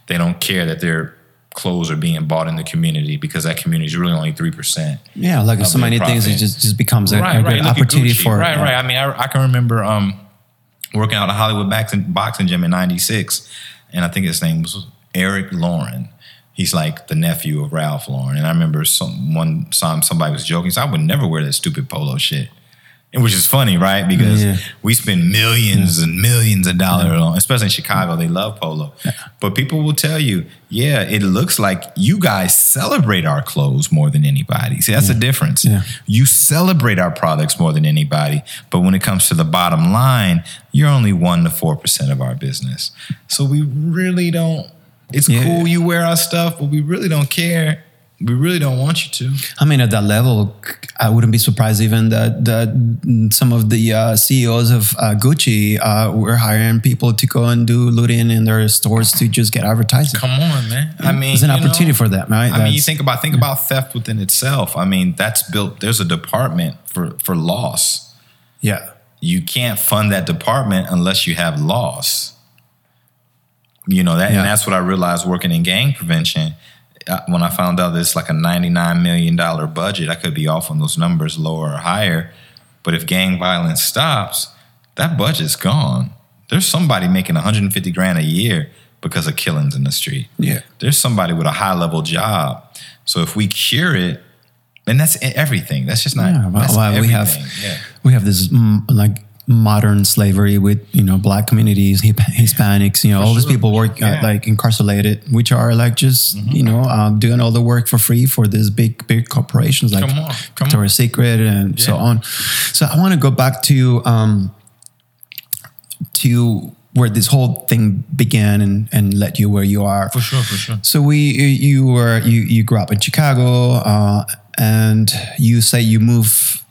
they don't care that their clothes are being bought in the community because that community is really only three percent. yeah, like so many things. It just just becomes a, Right, a right. opportunity for right, yeah. right. I mean, I, I can remember um, working out a Hollywood boxing, boxing gym in '96, and I think his name was Eric Lauren. He's like the nephew of Ralph Lauren, and I remember some one time somebody was joking. So I would never wear that stupid polo shit. And which is funny, right? Because Yeah. we spend millions and millions of dollars on, especially in Chicago, they love polo. But people will tell you, yeah, it looks like you guys celebrate our clothes more than anybody. See, that's the difference. Yeah. You celebrate our products more than anybody. But when it comes to the bottom line, you're only one to four percent of our business. So we really don't it's Yeah. cool you wear our stuff, but we really don't care. We really don't want you to. I mean, at that level, I wouldn't be surprised even that that some of the uh, CEOs of uh, Gucci uh, were hiring people to go and do looting in their stores to just get advertising. Come on, man. I mean, it's an you know, opportunity for that, right? I mean, you think about think about theft within itself. I mean, that's built. There's a department for for loss. yeah, You can't fund that department unless you have loss. You know that, Yeah. and that's what I realized working in gang prevention. When I found out there's like a ninety-nine million dollar budget, I could be off on those numbers, lower or higher. But if gang violence stops, that budget's gone. There's somebody making 150 grand a year because of killings in the street yeah. there's somebody with a high level job. So if we cure it, and that's everything. That's just not. Yeah, well, well, we have. Yeah. we have this mm, like modern slavery with you know black communities, Hispanics, you know, all these people work sure. uh, Mm-hmm. like incarcerated, which are like just you know um, doing all the work for free for these big big corporations like Come on, come Victoria's Secret and so on. So I want to go back to um, to where this whole thing began and and led you where you are. For sure, for sure. So we you were you you grew up in Chicago uh, and you say you moved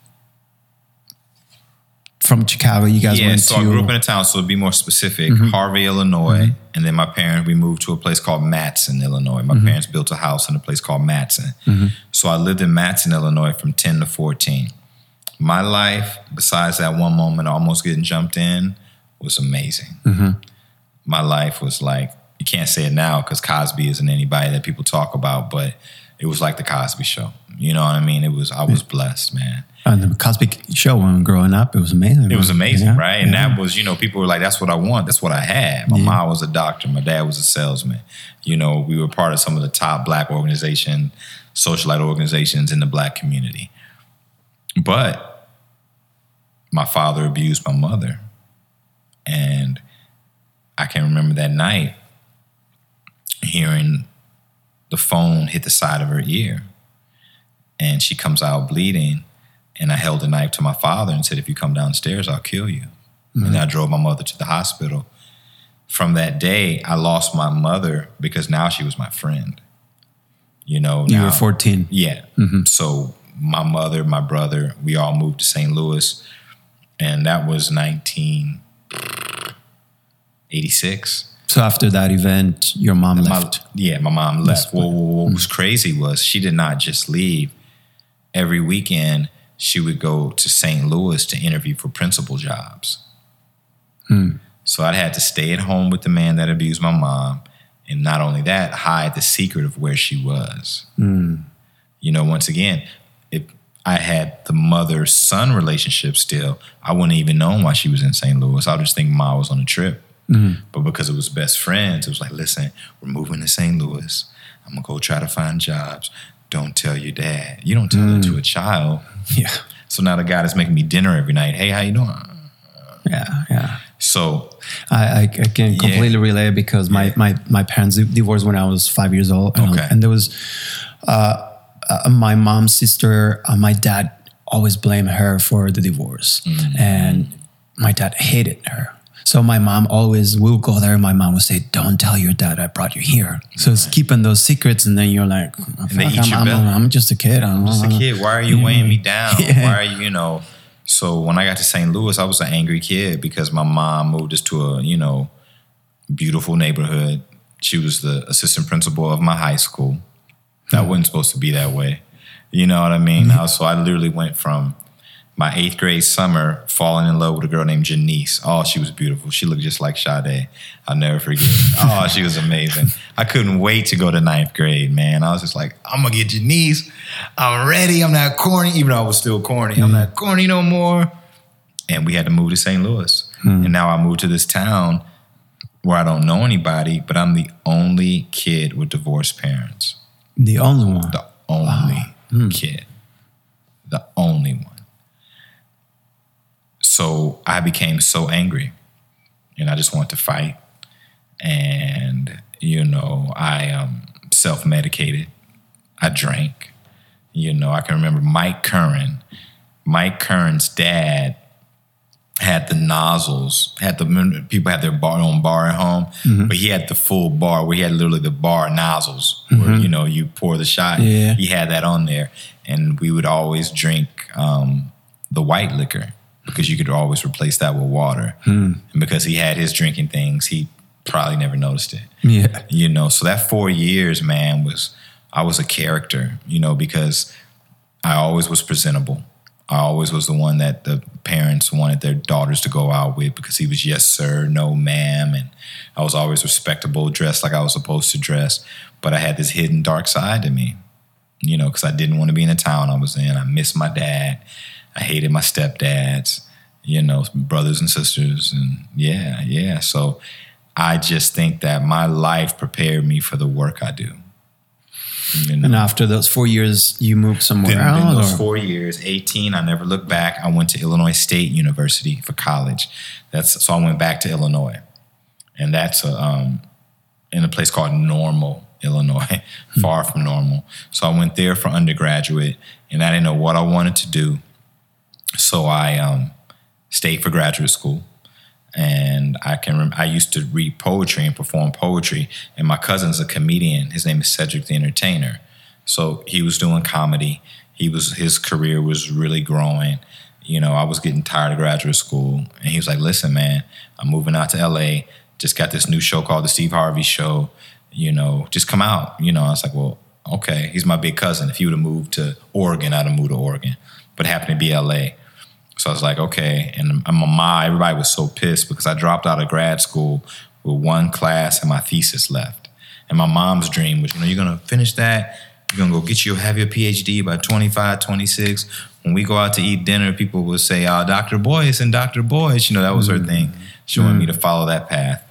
from Chicago. You guys Yeah, went so to Mm-hmm. I grew up in a town, so to be more specific, Harvey, Illinois. And then my parents, we moved to a place called Matteson, Illinois. My Mm-hmm. parents built a house in a place called Matteson. So I lived in Matteson, Illinois from 10 to 14. My life, besides that one moment almost getting jumped in, was amazing. Mm-hmm. My life was like, you can't say it now because Cosby isn't anybody that people talk about, but it was like the Cosby Show. You know what I mean? It was I was blessed, man. And the Cosby Show when growing up, it was amazing. It was amazing, Yeah, right? And yeah. that was, you know, people were like, "That's what I want. That's what I had." My mom was a doctor. My dad was a salesman. You know, we were part of some of the top black organization, socialite organizations in the black community. But my father abused my mother, and I can remember that night hearing the phone hit the side of her ear, and she comes out bleeding and I held a knife to my father and said, "If you come downstairs, I'll kill you." And mm-hmm. I drove my mother to the hospital. From that day, I lost my mother because now she was my friend. You know, You now- were 14. Yeah. Mm-hmm. So my mother, my brother, we all moved to St. Louis, and that was 1986. So after that event, your mom left. yeah, my mom left. Well, what was mm. crazy was she did not just leave. Every weekend, she would go to St. Louis to interview for principal jobs. Hmm. So I'd had to stay at home with the man that abused my mom, and not only that, hide the secret of where she was. Hmm. You know, once again, if I had the mother son relationship still, I wouldn't even known why she was in St. Louis. I would just think Ma was on a trip. But because it was best friends, it was like, listen, we're moving to St. Louis. I'm gonna go try to find jobs. Don't tell your dad. You don't tell it to a child. Yeah. So now the guy that's making me dinner every night, hey, how you doing? Yeah. Yeah. So I, I, can completely relate because my, Yeah. my, my parents divorced when I was five years old. And, Okay. and there was uh, uh, my mom's sister, uh, my dad always blamed her for the divorce. Mm-hmm. And my dad hated her. So my mom always will go there. And my mom would say, "Don't tell your dad I brought you here." So it's keeping those secrets, and then you're like, "Fuck, they eat I'm, I'm. I'm just a kid. I'm just a kid. Why are you weighing me down? Yeah. Why are you, you know? So when I got to St. Louis, I was an angry kid because my mom moved us to a, you know, beautiful neighborhood. She was the assistant principal of my high school. That hmm. wasn't supposed to be that way. You know what I mean? Mm-hmm. I- So I literally went from my eighth grade summer falling in love with a girl named Janice. Oh, she was beautiful. She looked just like Sade. I'll never forget. oh, she was amazing. I couldn't wait to go to ninth grade, man. I was just like, I'm gonna get Janice. I'm ready. I'm not corny, even though I was still corny. I'm hmm. not corny no more. And we had to move to St. Louis. Hmm. And now I moved to this town where I don't know anybody, but I'm the only kid with divorced parents The only one. the only ah, hmm. kid, the only one. So I became so angry and I just wanted to fight. And, you know, I um, self medicated, I drank. You know, I can remember Mike Curran, Mike Curran's dad had the nozzles, had the people had their bar own bar at home, but he had the full bar where he had literally the bar nozzles where you know you pour the shot. Yeah. He had that on there, and we would always drink um, the white liquor because you could always replace that with water. Hmm. And because he had his drinking things, he probably never noticed it. Yeah. you know so that four years man was i was a character you know because i always was presentable. I always was the one that the parents wanted their daughters to go out with because he was yes sir no ma'am and i was always respectable dressed like i was supposed to dress but i had this hidden dark side to me you know because i didn't want to be in the town i was in. I missed my dad i hated my stepdads you know brothers and sisters and yeah yeah so I just think that my life prepared me for the work I do. You know? And after those four years, you moved somewhere Then, else. those or- four years, 18, I never looked back. I went to Illinois State University for college. That's so I went back to Illinois. And that's a, um, in a place called Normal, Illinois, far from normal. So I went there for undergraduate and I didn't know what I wanted to do. So I um, stayed for graduate school and I can rem- I used to read poetry and perform poetry. And my cousin's a comedian. His name is Cedric the Entertainer. So he was doing comedy. He was his career was really growing. You know, I was getting tired of graduate school, and he was like, "Listen, man, I'm moving out to LA. Just got this new show called The Steve Harvey Show. You know, just come out." You know, I was like, "Well, okay." He's my big cousin. If he would have moved to Oregon, I'd have moved to Oregon, but happened to be LA. So I was like, okay. And my mom, everybody was so pissed because I dropped out of grad school with one class and my thesis left. And my mom's dream was, you know, you're gonna finish that, You're gonna go get you have your PhD by 25, 26. When we go out to eat dinner, people will say, ah, oh, Dr. Boyce and Dr. Boyce." You know, that was her thing. Mm-hmm. She wanted me mm-hmm. to follow that path.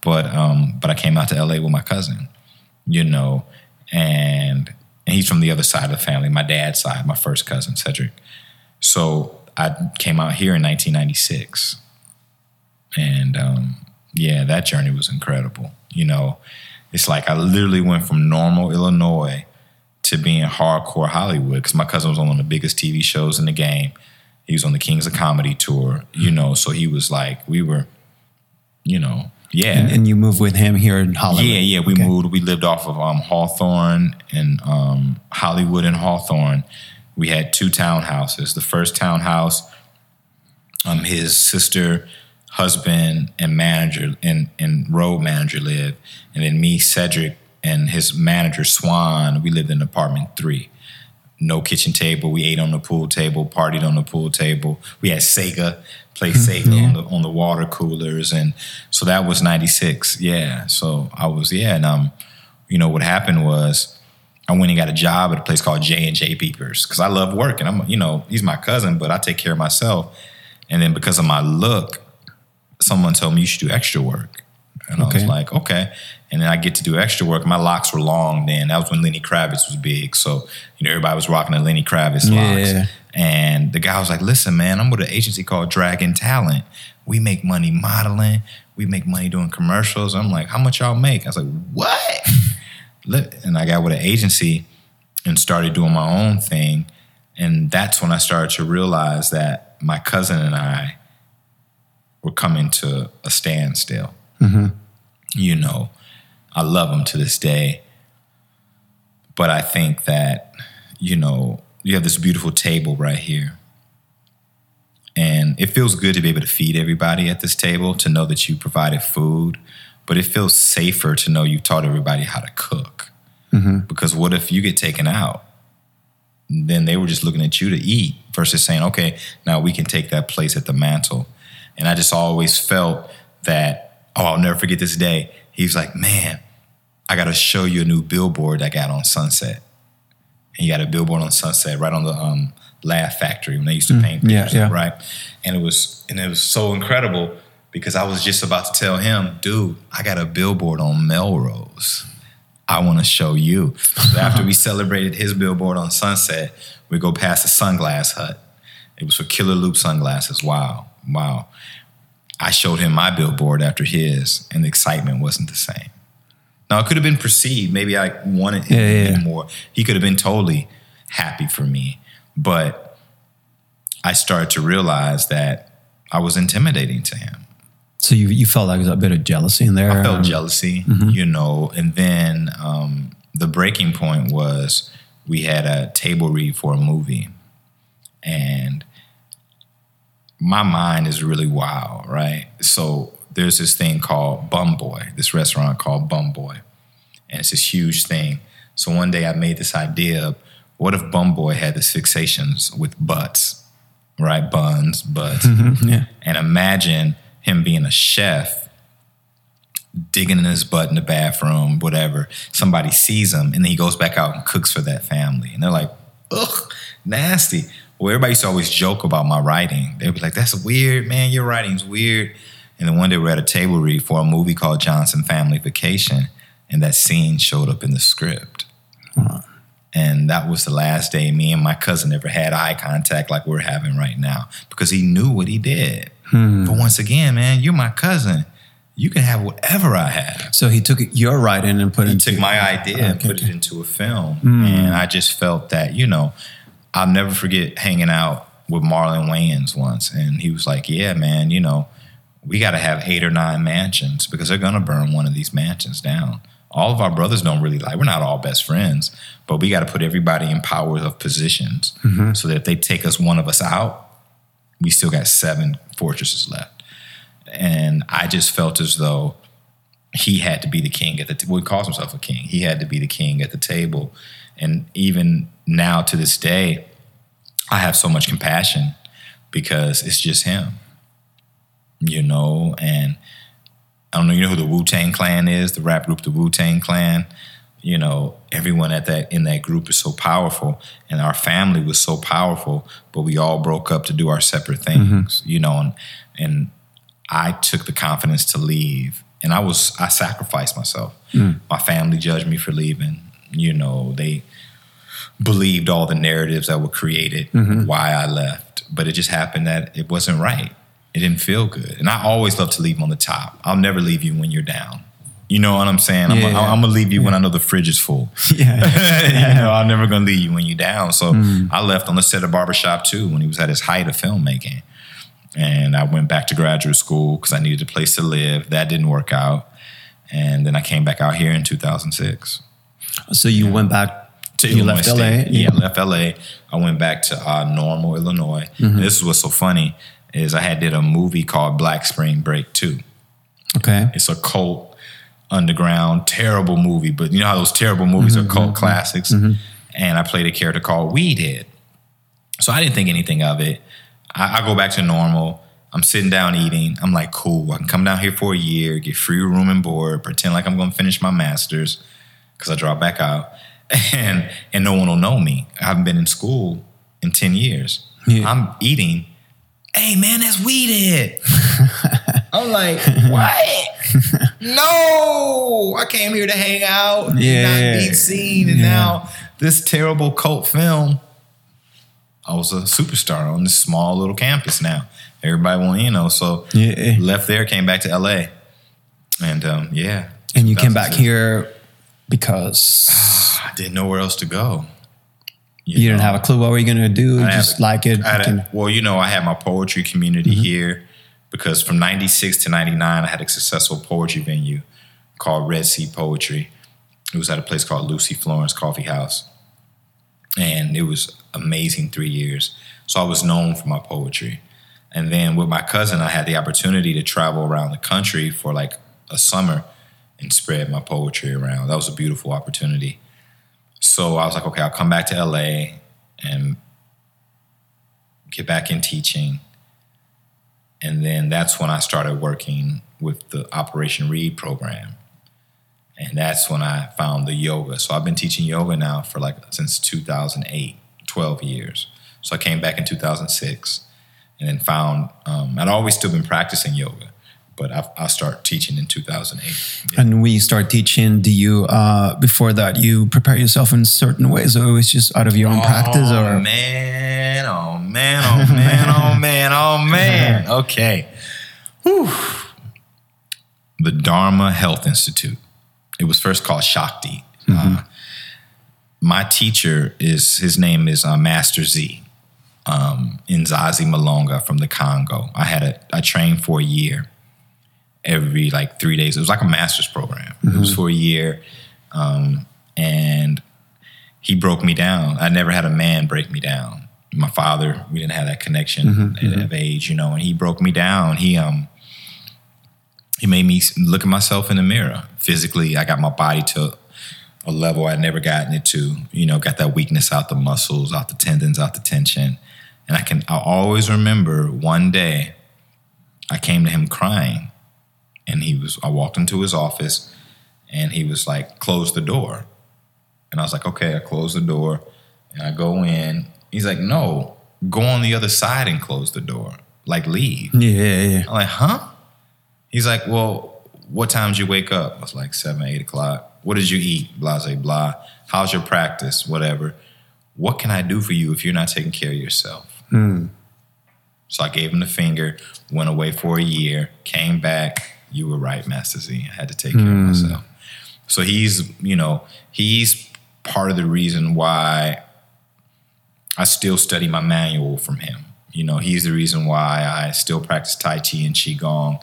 But um, but I came out to LA with my cousin, you know, and and he's from the other side of the family, my dad's side, my first cousin, Cedric. So I came out here in 1996. And um, yeah, that journey was incredible. You know, it's like I literally went from normal Illinois to being hardcore Hollywood because my cousin was on one of the biggest TV shows in the game. He was on the Kings of Comedy tour, you know, so he was like, we were, you know, yeah. And, and you moved with him here in Hollywood. Yeah, yeah. We Okay. moved. We lived off of um, Hawthorne and um, Hollywood and Hawthorne. We had two townhouses. The first townhouse, um, his sister, husband, and manager and, and road manager lived, and then me, Cedric, and his manager Swan. We lived in apartment three. No kitchen table. We ate on the pool table, partied on the pool table. We had Sega, played Sega on the on the water coolers, and so that was '96. Yeah. So I was yeah, and um, you know what happened was I went and got a job at a place called J and J Beepers because I love working. I'm you know he's my cousin, but I take care of myself. And then because of my look, someone told me you should do extra work, and I was like okay. And then I get to do extra work. My locks were long then. That was when Lenny Kravitz was big. So, you know, everybody was rocking the Lenny Kravitz locks. Yeah. And the guy was like, listen, man, I'm with an agency called Dragon Talent. We make money modeling. We make money doing commercials. I'm like, how much y'all make? I was like, what? And I got with an agency and started doing my own thing. And that's when I started to realize that my cousin and I were coming to a standstill. Mm-hmm. You know, I love him to this day. But I think that, you know, you have this beautiful table right here. And it feels good to be able to feed everybody at this table, to know that you provided food. But it feels safer to know you've taught everybody how to cook. Because what if you get taken out? Then they were just looking at you to eat versus saying, okay, now we can take that place at the mantle. And I just always felt that, oh, I'll never forget this day. He was like, man, I got to show you a new billboard I got on Sunset. And you got a billboard on Sunset right on the um, Laugh Factory when they used to paint yeah, pictures, yeah. right? And it was and it was so incredible because I was just about to tell him, dude, I got a billboard on Melrose. I want to show you. So after we celebrated his billboard on Sunset, we go past the Sunglass Hut. It was for Killer Loop sunglasses. Wow, wow. I showed him my billboard after his, and the excitement wasn't the same. Now it could have been perceived. Maybe I wanted him Yeah, yeah. more. He could have been totally happy for me, but I started to realize that I was intimidating to him. So you you felt like there was a bit of jealousy in there. I felt um, jealousy, you know, and then um, the breaking point was we had a table read for a movie, and my mind is really wild, right? So there's this thing called Bum Boy, this restaurant called Bum Boy, and it's this huge thing. So one day I made this idea of what if Bum Boy had this fixations with butts, right? Buns, butts Yeah. and imagine him being a chef digging in his butt in the bathroom whatever somebody sees him and then he goes back out and cooks for that family. And they're like ugh nasty. Well everybody used to always joke about my writing. They'd be like that's weird man. Your writing's weird. And then one day we're at a table read for a movie called johnson family vacation and that scene showed up in the script. And that was the last day me and my cousin ever had eye contact like we're having right now because he knew what he did. Hmm. But once again, man, you're my cousin. You can have whatever I have. So he took your writing and put it He into took my idea and put okay. it into a film. Hmm. And I just felt that, you know, I'll never forget hanging out with Marlon Wayans once. And he was like, Yeah, man, you know, we got to have eight or nine mansions because they're going to burn one of these mansions down. All of our brothers don't really like, we're not all best friends, but we got to put everybody in powers of positions mm-hmm. so that if they take us, one of us out, we still got seven fortresses left. And I just felt as though he had to be the king at the t- well, he calls himself a king. He had to be the king at the table. And even now to this day, I have so much compassion because it's just him. You know, and I don't know, you know who the Wu Tang Clan is, the rap group, the Wu Tang Clan. You know, everyone at that in that group is so powerful, and our family was so powerful, but we all broke up to do our separate mm-hmm. things, you know, and and I took the confidence to leave, and I was I sacrificed myself. Mm. My family judged me for leaving. You know, they believed all the narratives that were created mm-hmm. why I left, but it just happened that it wasn't right. It didn't feel good, and I always love to leave on the top. I'll never leave you when you're down. You know what I'm saying? I'm, Yeah, yeah. I'm gonna leave you when I know the fridge is full. yeah. you know, I'm never gonna leave you when you're down. So I left on the set of Barbershop 2 when he was at his height of filmmaking. And I went back to graduate school because I needed a place to live. That didn't work out. And then I came back out here in 2006 So you went back to you Illinois left State. LA. Yeah, I left LA. I went back to uh, Normal, Illinois. Mm-hmm. This is what's so funny is I had did a movie called Black Spring Break 2. Okay. It's a cult underground terrible movie, but you know how those terrible movies are mm-hmm, cult mm-hmm, classics. Mm-hmm. And I played a character called Weedhead. So I didn't think anything of it. I, I go back to normal. I'm sitting down eating. I'm like, cool. I can come down here for a year, get free room and board, pretend like I'm going to finish my master's because I drop back out, and and no one will know me. I haven't been in school in ten years. Yeah. I'm eating. Hey man, that's Weedhead. I'm like, what? no, I came here to hang out, and Yeah. not be seen, and Yeah. now this terrible cult film. I was a superstar on this small little campus. Now everybody wanted, you know. So Yeah. left there, came back to LA, and um, yeah. And you came back here because I didn't know where else to go. you didn't have a clue what were you gonna do. I just a- like it. I had a- well, you know, I had my poetry community Mm-hmm. here because from 96 to 99, I had a successful poetry venue called Red Sea Poetry. It was at a place called Lucy Florence Coffee House. And it was amazing three years. So I was known for my poetry. And then with my cousin, I had the opportunity to travel around the country for like a summer and spread my poetry around. That was a beautiful opportunity. So I was like, okay, I'll come back to LA and get back in teaching. And then that's when I started working with the Operation Read program. And that's when I found the yoga. So I've been teaching yoga now for like since 2008, 12 years. So I came back in 2006 and then found, um, I'd always still been practicing yoga, but I, I start teaching in 2008. And when you start teaching, do you uh, before that you prepare yourself in certain ways, or it was just out of your own practice, oh, or man, oh man, oh man, oh man, oh man. Okay. Whew. The Dharma Health Institute. It was first called Shakti. Uh, my teacher is his name is uh, Master Z. Um, Zazi Malonga from the Congo. I had a I trained for a year, every like three days. It was like a master's program. It was for a year, um, and he broke me down. I never had a man break me down. My father, we didn't have that connection at of age, you know, and he broke me down. He um he made me look at myself in the mirror. Physically, I got my body to a level I'd never gotten it to. You know, got that weakness out the muscles, out the tendons, out the tension. And I can I always remember one day I came to him crying and he was I walked into his office and he was like, close the door. And I was like, okay, I close the door and I go in. He's like, no, go on the other side and close the door. Like leave. yeah, yeah, yeah. I'm like, huh? He's like, well, what time did you wake up? I was like, seven, eight o'clock. What did you eat? Blah, blah, blah. How's your practice? Whatever. What can I do for you if you're not taking care of yourself? Hmm. So I gave him the finger, went away for a year, came back. You were right, Master Z. I had to take care of hmm. myself. So he's, you know, he's part of the reason why I still study my manual from him. You know, he's the reason why I still practice Tai Chi and Qigong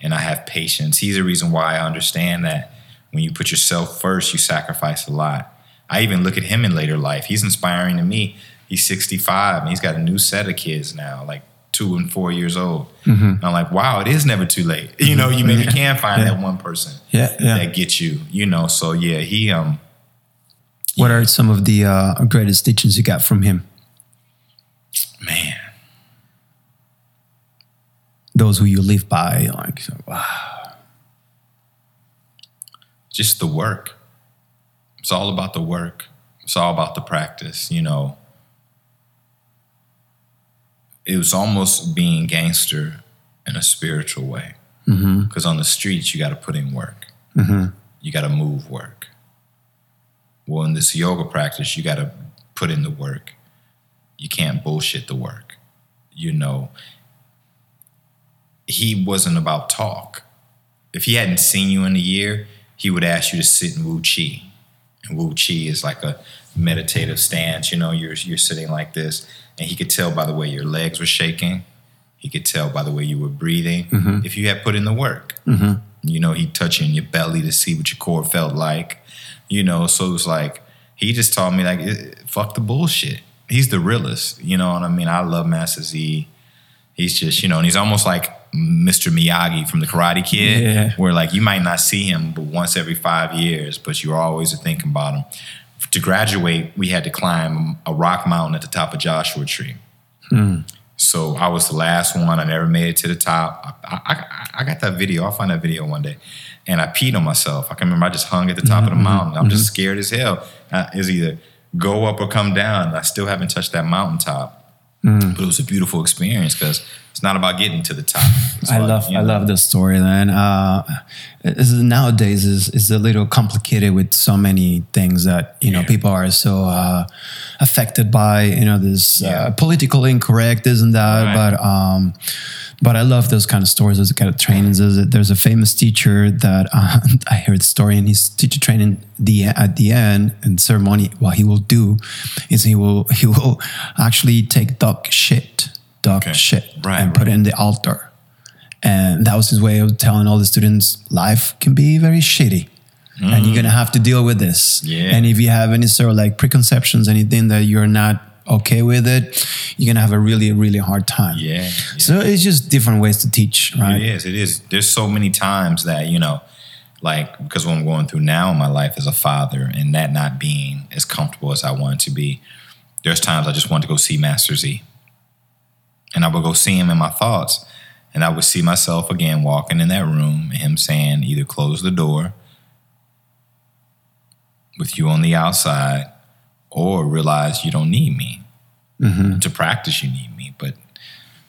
and I have patience. He's the reason why I understand that when you put yourself first, you sacrifice a lot. I even look at him in later life. He's inspiring to me. He's 65 and he's got a new set of kids now, like two and four years old. And I'm like, wow, it is never too late. You know, you maybe can find that one person Yeah, yeah. that gets you, you know. So yeah, he um What are some of the uh, greatest teachings you got from him? man, Those who you live by, like wow. just the work. It's all about the work. It's all about the practice. You know, it was almost being gangster in a spiritual way. Mm-hmm. Because on the streets, you got to put in work. Mm-hmm. You got to move work. Well, in this yoga practice, you got to put in the work. You can't bullshit the work. You know, he wasn't about talk. If he hadn't seen you in a year, he would ask you to sit in Wu Chi. And Wu Chi is like a meditative stance. You know, you're you're sitting like this, and he could tell by the way your legs were shaking. He could tell by the way you were breathing mm-hmm. if you had put in the work. Mm-hmm. You know, he'd touch you in your belly to see what your core felt like. You know, so it was like he just taught me like, fuck the bullshit. He's the realest. You know what I mean? I love Master Z. He's just, you know, and he's almost like Mr. Miyagi from the Karate Kid, Yeah. where like you might not see him but once every five years, but you're always thinking about him. To graduate, we had to climb a rock mountain at the top of Joshua Tree. So I was the last one. I never made it to the top. I, I, I got that video. I'll find that video one day. And I peed on myself. I can remember I just hung at the top of the mountain. I'm just scared as hell. Uh, it's either go up or come down. I still haven't touched that mountaintop. But it was a beautiful experience because it's not about getting to the top. It's I about, love you I love the story, man. Uh, it's- nowadays is is a little complicated with so many things that you know Yeah. people are so uh, affected by. You know, this Yeah. uh, political incorrect, isn't that? Right. But um, but I love those kind of stories. Those kind of trainings. There's a, there's a famous teacher that uh, I heard the story, and his teacher training the at the end and ceremony. What he will do is he will he will actually take dog shit, dog Okay. shit, Right, and put it in the altar. And that was his way of telling all the students life can be very shitty. And you're gonna have to deal with this. Mm. Yeah. And if you have any sort of like preconceptions, anything that you're not okay with it, you're gonna have a really, really hard time. Yeah. yeah. So it's just different ways to teach, right? It is. It is. There's so many times that, you know, like, because what I'm going through now in my life as a father and that not being as comfortable as I wanted to be, there's times I just wanted to go see Master Z. And I would go see him in my thoughts. And I would see myself again walking in that room and him saying, either close the door with you on the outside or realize you don't need me. Mm-hmm. To practice, you need me. But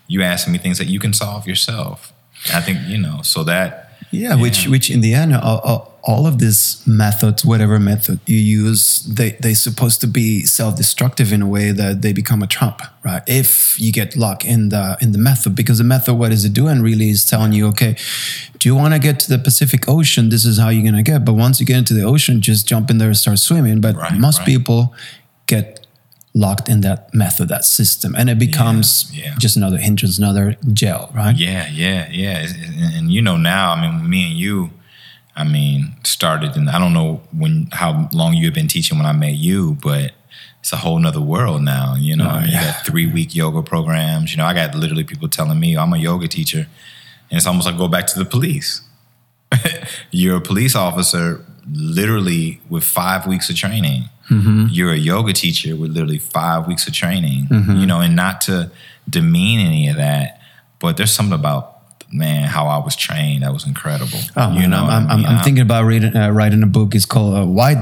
you asking me things that you can solve yourself. I think, you know, so that, Yeah, which which in the end, all, all of these methods, whatever method you use, they they're supposed to be self-destructive in a way that they become a trap, right? If you get locked in the in the method, because the method, what is it doing? Really, is telling you, okay, do you want to get to the Pacific Ocean? This is how you're gonna get. But once you get into the ocean, just jump in there and start swimming. But Right, most right. people get locked in that method, that system, and it becomes yeah. just another hindrance, another jail, right? yeah, yeah, yeah. And, and you know, now, I mean, me and you, I mean, started, and I don't know when, how long you had been teaching when I met you, but it's a whole nother world now. You know, I mean, you got three week yoga programs. You know, I got literally people telling me I'm a yoga teacher, and it's almost like go back to the police. You're a police officer, literally with five weeks of training. Mm-hmm. You're a yoga teacher with literally five weeks of training. Mm-hmm. You know, and not to demean any of that, but there's something about man how I was trained that was incredible. Oh, you know, I'm, I I'm, I'm, mean? I'm thinking about reading, uh, writing a book. It's called uh, "Why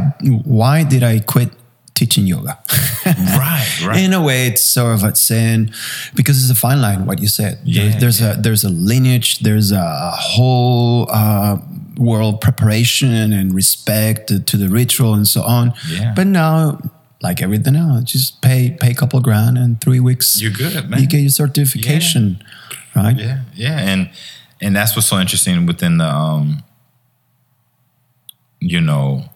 Why Did I Quit Teaching Yoga?" right, right. In a way, it's sort of a saying because it's a fine line. What you said, Yeah, there's, there's a there's a lineage, there's a whole uh, world preparation and respect to, to the ritual and so on. Yeah. But now, like everything else, just pay pay a couple grand and three weeks You're good, man. you get your certification, right? Yeah, yeah, and and that's what's so interesting within the um, you know,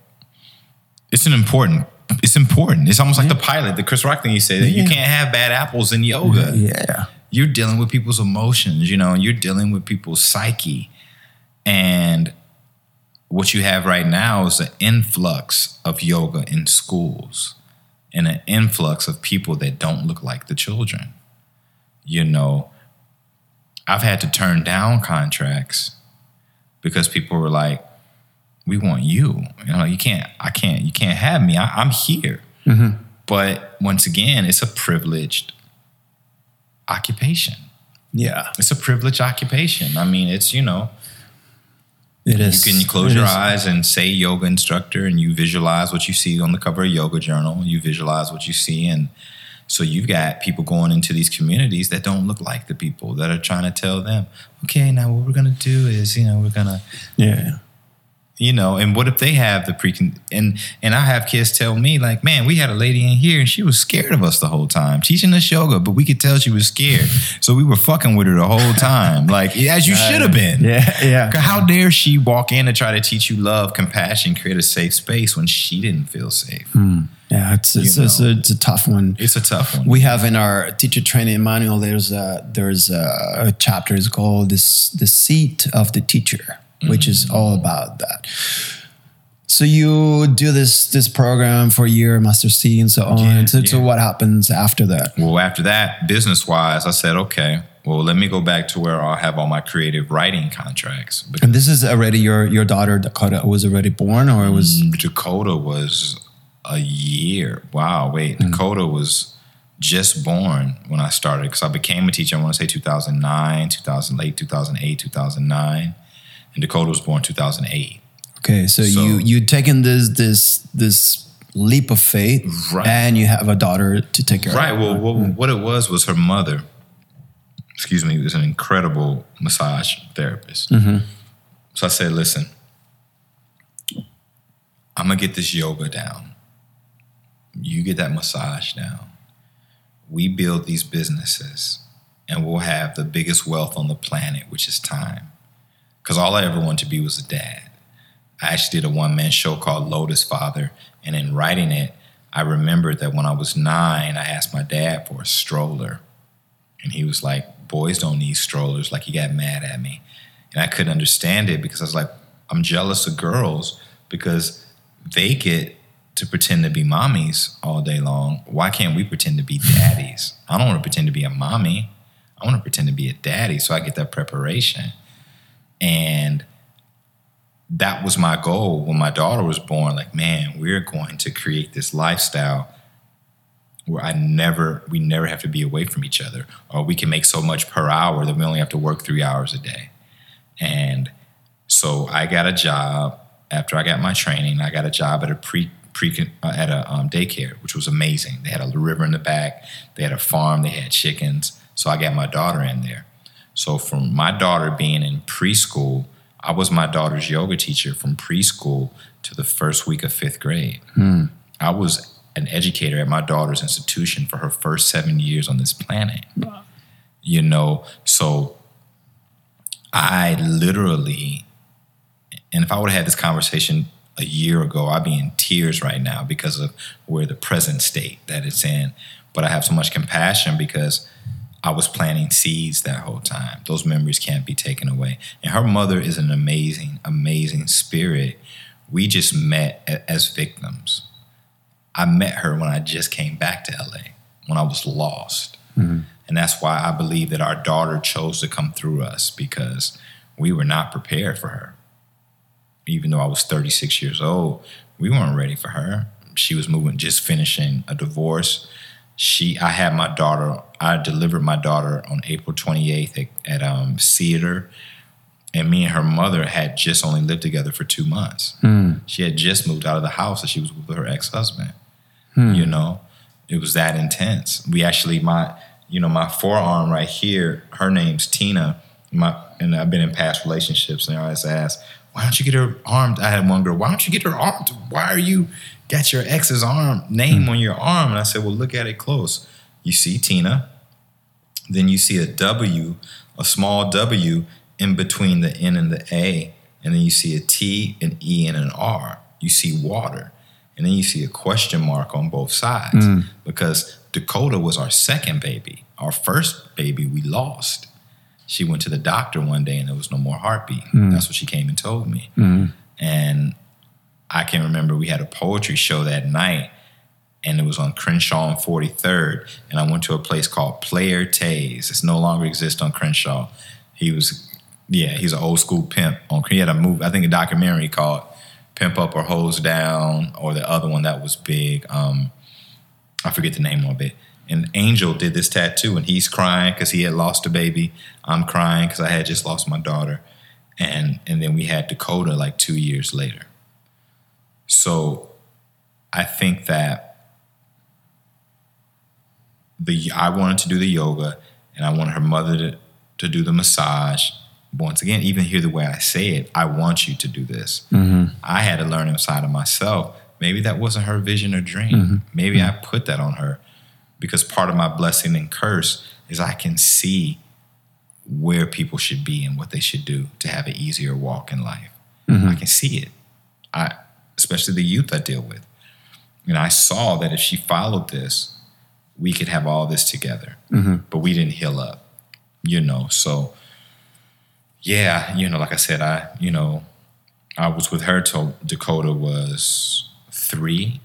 it's an important. It's important. It's almost like the pilot, the Chris Rock thing you said that you can't have bad apples in yoga. Yeah. You're dealing with people's emotions, you know, and you're dealing with people's psyche. And what you have right now is an influx of yoga in schools and an influx of people that don't look like the children. You know, I've had to turn down contracts because people were like, "We want you." You know, you can't. I can't. You can't have me. I, I'm here. Mm-hmm. But once again, it's a privileged occupation. Yeah. It's a privileged occupation. I mean, it's you know, It is. You can close It your is. eyes and say yoga instructor and you visualize what you see on the cover of yoga journal. You visualize what you see and so you've got people going into these communities that don't look like the people that are trying to tell them, okay, now what we're gonna do is, you know, we're gonna Yeah. You know, and what if they have the precon and and I have kids tell me like, man, we had a lady in here and she was scared of us the whole time, teaching us yoga, but we could tell she was scared, so we were fucking with her the whole time, like as you should have been. Yeah. Yeah. How dare she walk in and try to teach you love, compassion, create a safe space when she didn't feel safe? Hmm. Yeah. It's it's, it's, a, it's a tough one. It's a tough one. we have in our teacher training manual there's a there's a, a chapter is called this the seat of the teacher which is all about that so you do this this program for a year master c and so on Yeah, so, so what happens after that Well, after that, business wise, I said, okay, well, let me go back to where I'll have all my creative writing contracts. And this is already your your daughter dakota was already born or it was mm, Dakota was a year. Wow, wait, mm. Dakota was just born when I started because I became a teacher. I want to say 2009, 2000, late 2008, 2009, and Dakota was born 2008. okay so, So- you you taken this this this leap of faith Right. and you have a daughter to take care Right. of Right. Well, what, mm. what it was was her mother. Excuse me. Was an incredible massage therapist. Mm-hmm. So I said, "Listen, I'm gonna get this yoga down. You get that massage down. We build these businesses, and we'll have the biggest wealth on the planet, which is time. Because all I ever wanted to be was a dad. I actually did a one man show called Lotus Father. And in writing it, I remembered that when I was nine, I asked my dad for a stroller. And he was like, Boys don't need strollers. Like, he got mad at me. And I couldn't understand it because I was like, I'm jealous of girls because they get to pretend to be mommies all day long. Why can't we pretend to be daddies? I don't want to pretend to be a mommy. I want to pretend to be a daddy so I get that preparation. And that was my goal when my daughter was born. Like, man, we're going to create this lifestyle where I never, we never have to be away from each other, or we can make so much per hour that we only have to work three hours a day. And so I got a job after I got my training. I got a job at a pre pre uh, at a um, daycare, which was amazing. They had a river in the back. They had a farm. They had chickens. So I got my daughter in there. So from my daughter being in preschool, I was my daughter's yoga teacher from preschool to the first week of fifth grade. Hmm. I was an educator at my daughter's institution for her first seven years on this planet. You know, so I literally, and if I would have had this conversation a year ago, I'd be in tears right now because of where the present state that it's in. But I have so much compassion because I was planting seeds that whole time. Those memories can't be taken away. And her mother is an amazing, amazing spirit. We just met as victims. I met her when I just came back to LA, when I was lost. Mm-hmm. And that's why I believe that our daughter chose to come through us because we were not prepared for her. Even though I was 36 years old, we weren't ready for her. She was moving, just finishing a divorce. She, I had my daughter. I delivered my daughter on April 28th at, at um, Cedar, and me and her mother had just only lived together for two months. She had just moved out of the house that she was with her ex-husband. You know, it was that intense. We actually, my, you know, my forearm right here. Her name's Tina. My, and I've been in past relationships, and I always ask, why don't you get her arm? I had one girl. Why don't you get her arm? Why are you got your ex's arm name hmm. on your arm? And I said, well, look at it close. You see Tina, then you see a W, a small W in between the N and the A, and then you see a T, an E, and an R. You see water, and then you see a question mark on both sides hmm. because Dakota was our second baby. Our first baby we lost. She went to the doctor one day and there was no more heartbeat. Hmm. That's what she came and told me. And I can remember we had a poetry show that night and it was on Crenshaw and 43rd. And I went to a place called Player Tays. It's no longer exists on Crenshaw. He was, yeah, he's an old school pimp. On he had a movie, I think a documentary called Pimp Up or Ho's Down, or the other one that was big. Um, I forget the name of it. And Angel did this tattoo, and he's crying because he had lost a baby. I'm crying because I had just lost my daughter. and and then we had Dakota like two years later. So I think that the I wanted to do the yoga, and I wanted her mother to, to do the massage. Once again, even hear the way I say it, I want you to do this. Mm-hmm. I had to learn inside of myself. Maybe that wasn't her vision or dream. Mm-hmm. Maybe mm-hmm. I put that on her because part of my blessing and curse is I can see where people should be and what they should do to have an easier walk in life. I can see it. I, especially the youth I deal with. And I saw that if she followed this, we could have all this together. But we didn't heal up, you know. So, yeah, you know, like I said, I, you know, I was with her till Dakota was three.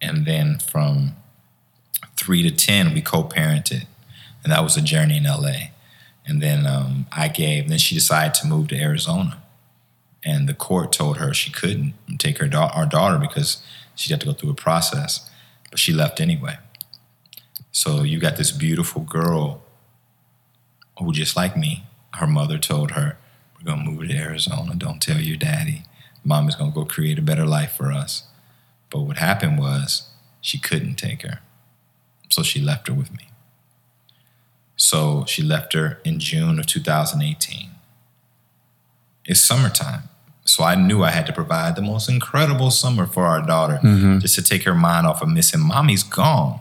And then from three to 10, we co parented. And that was a journey in LA. And then um, I gave, then she decided to move to Arizona. And the court told her she couldn't take her da- our daughter because she'd have to go through a process. But she left anyway. So you got this beautiful girl who, just like me, her mother told her, We're going to move to Arizona. Don't tell your daddy. Mom is going to go create a better life for us. But what happened was she couldn't take her. So she left her with me. So she left her in June of 2018. It's summertime. So I knew I had to provide the most incredible summer for our daughter just to take her mind off of missing mommy's gone.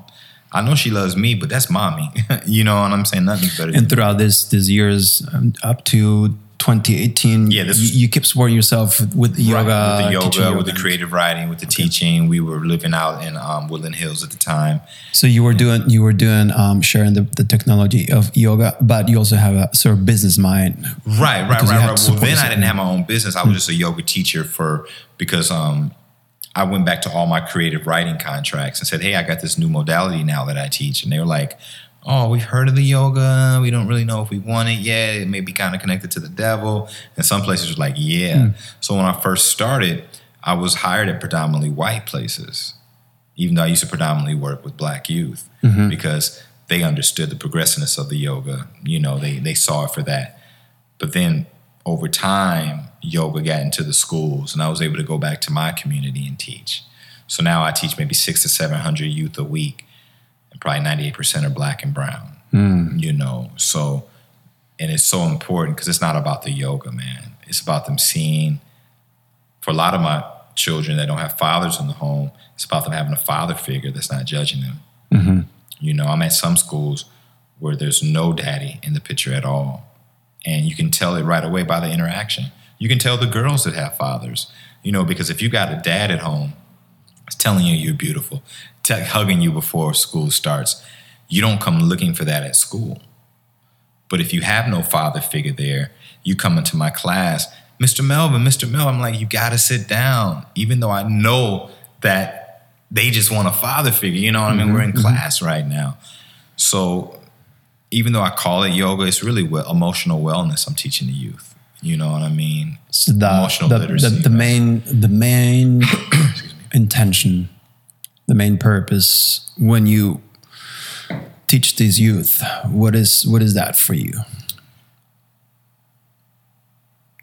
I know she loves me, but that's mommy. you know what I'm saying? Nothing's better And throughout this these years um, up to 2018, Yeah, this you, was- you kept supporting yourself with the yoga, Right, with the teaching yoga, with the creative writing, with the teaching. We were living out in um, Woodland Hills at the time. So you were doing you were doing um, sharing the, the technology of yoga, but you also have a sort of business mind. Right, right, right, right. Well, then I didn't have my own business. I was just a yoga teacher for because um, I went back to all my creative writing contracts and said, "Hey, I got this new modality now that I teach," and they were like. Oh, we've heard of the yoga. We don't really know if we want it yet. It may be kind of connected to the devil. And some places were like, yeah. Hmm. So when I first started, I was hired at predominantly white places, even though I used to predominantly work with black youth mm-hmm. because they understood the progressiveness of the yoga. You know, they, they saw it for that. But then over time, yoga got into the schools, and I was able to go back to my community and teach. So now I teach maybe six to seven hundred youth a week, probably ninety eight percent are black and brown. Hmm. You know, so and it's so important because it's not about the yoga, man. It's about them seeing. For a lot of my children that don't have fathers in the home, it's about them having a father figure that's not judging them. Mm-hmm. You know, I'm at some schools where there's no daddy in the picture at all. And you can tell it right away by the interaction. You can tell the girls that have fathers, you know, because if you got a dad at home it's telling you you're beautiful, te- hugging you before school starts, you don't come looking for that at school. But if you have no father figure there, you come into my class, Mr. Melvin, Mr. Melvin, I'm like, you gotta sit down, even though I know that they just want a father figure. You know what I mean? Mm-hmm, We're in mm-hmm. class right now. So even though I call it yoga, it's really well, emotional wellness I'm teaching the youth. You know what I mean? So the, Emotional the, literacy, the, the main the main intention, the main purpose when you teach these youth, what is what is that for you?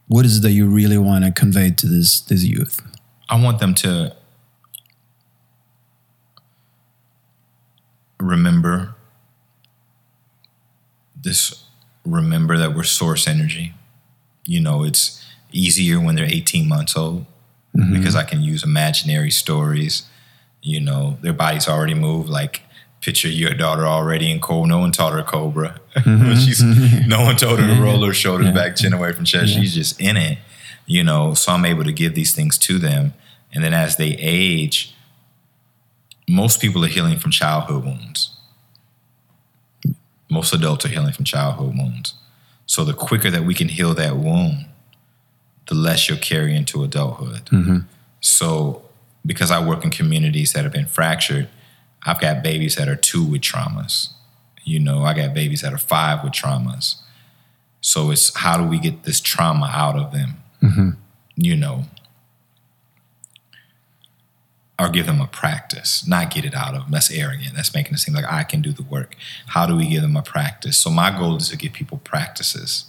What is it that you really want to convey to this this youth? I want them to remember this remember that we're source energy. You know, it's easier when they're 18 months old mm-hmm. because I can use imaginary stories. You know, their bodies already move like picture your daughter already in Cobra. No one taught her Cobra. Mm-hmm. She's mm-hmm. no one told her to roll her shoulders back, chin away from chest. She's just in it. You know, so I'm able to give these things to them. And then as they age, most people are healing from childhood wounds. Most adults are healing from childhood wounds. So the quicker that we can heal that wound, the less you'll carry into adulthood. Mm-hmm. So because I work in communities that have been fractured, I've got babies that are two with traumas. You know, I got babies that are five with traumas. So it's how do we get this trauma out of them? Mm-hmm. You know, or give them a practice, not get it out of them. That's arrogant. That's making it seem like I can do the work. How do we give them a practice? So my goal is to give people practices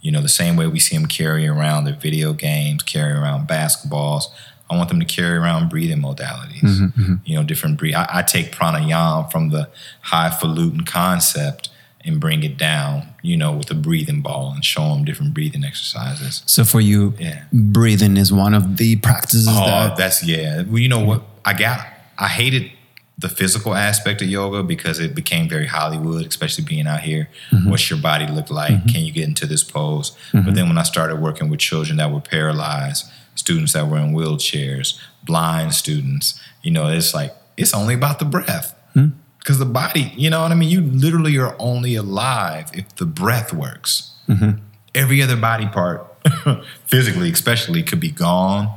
You know, the same way we see them carry around their video games, carry around basketballs. I want them to carry around breathing modalities. Mm-hmm, mm-hmm. You know, different breathe. I, I take pranayama from the highfalutin concept and bring it down. You know, with a breathing ball and show them different breathing exercises. So for you, Yeah. breathing is one of the practices Oh, that that's yeah. Well, you know what? I got. I hated the physical aspect of yoga because it became very Hollywood, especially being out here. Mm-hmm. What's your body look like? Can you get into this pose? But then when I started working with children that were paralyzed, students that were in wheelchairs, blind students, you know, it's like it's only about the breath. Hmm. Because the body, you know what I mean? You literally are only alive if the breath works. Mm-hmm. Every other body part, physically especially, could be gone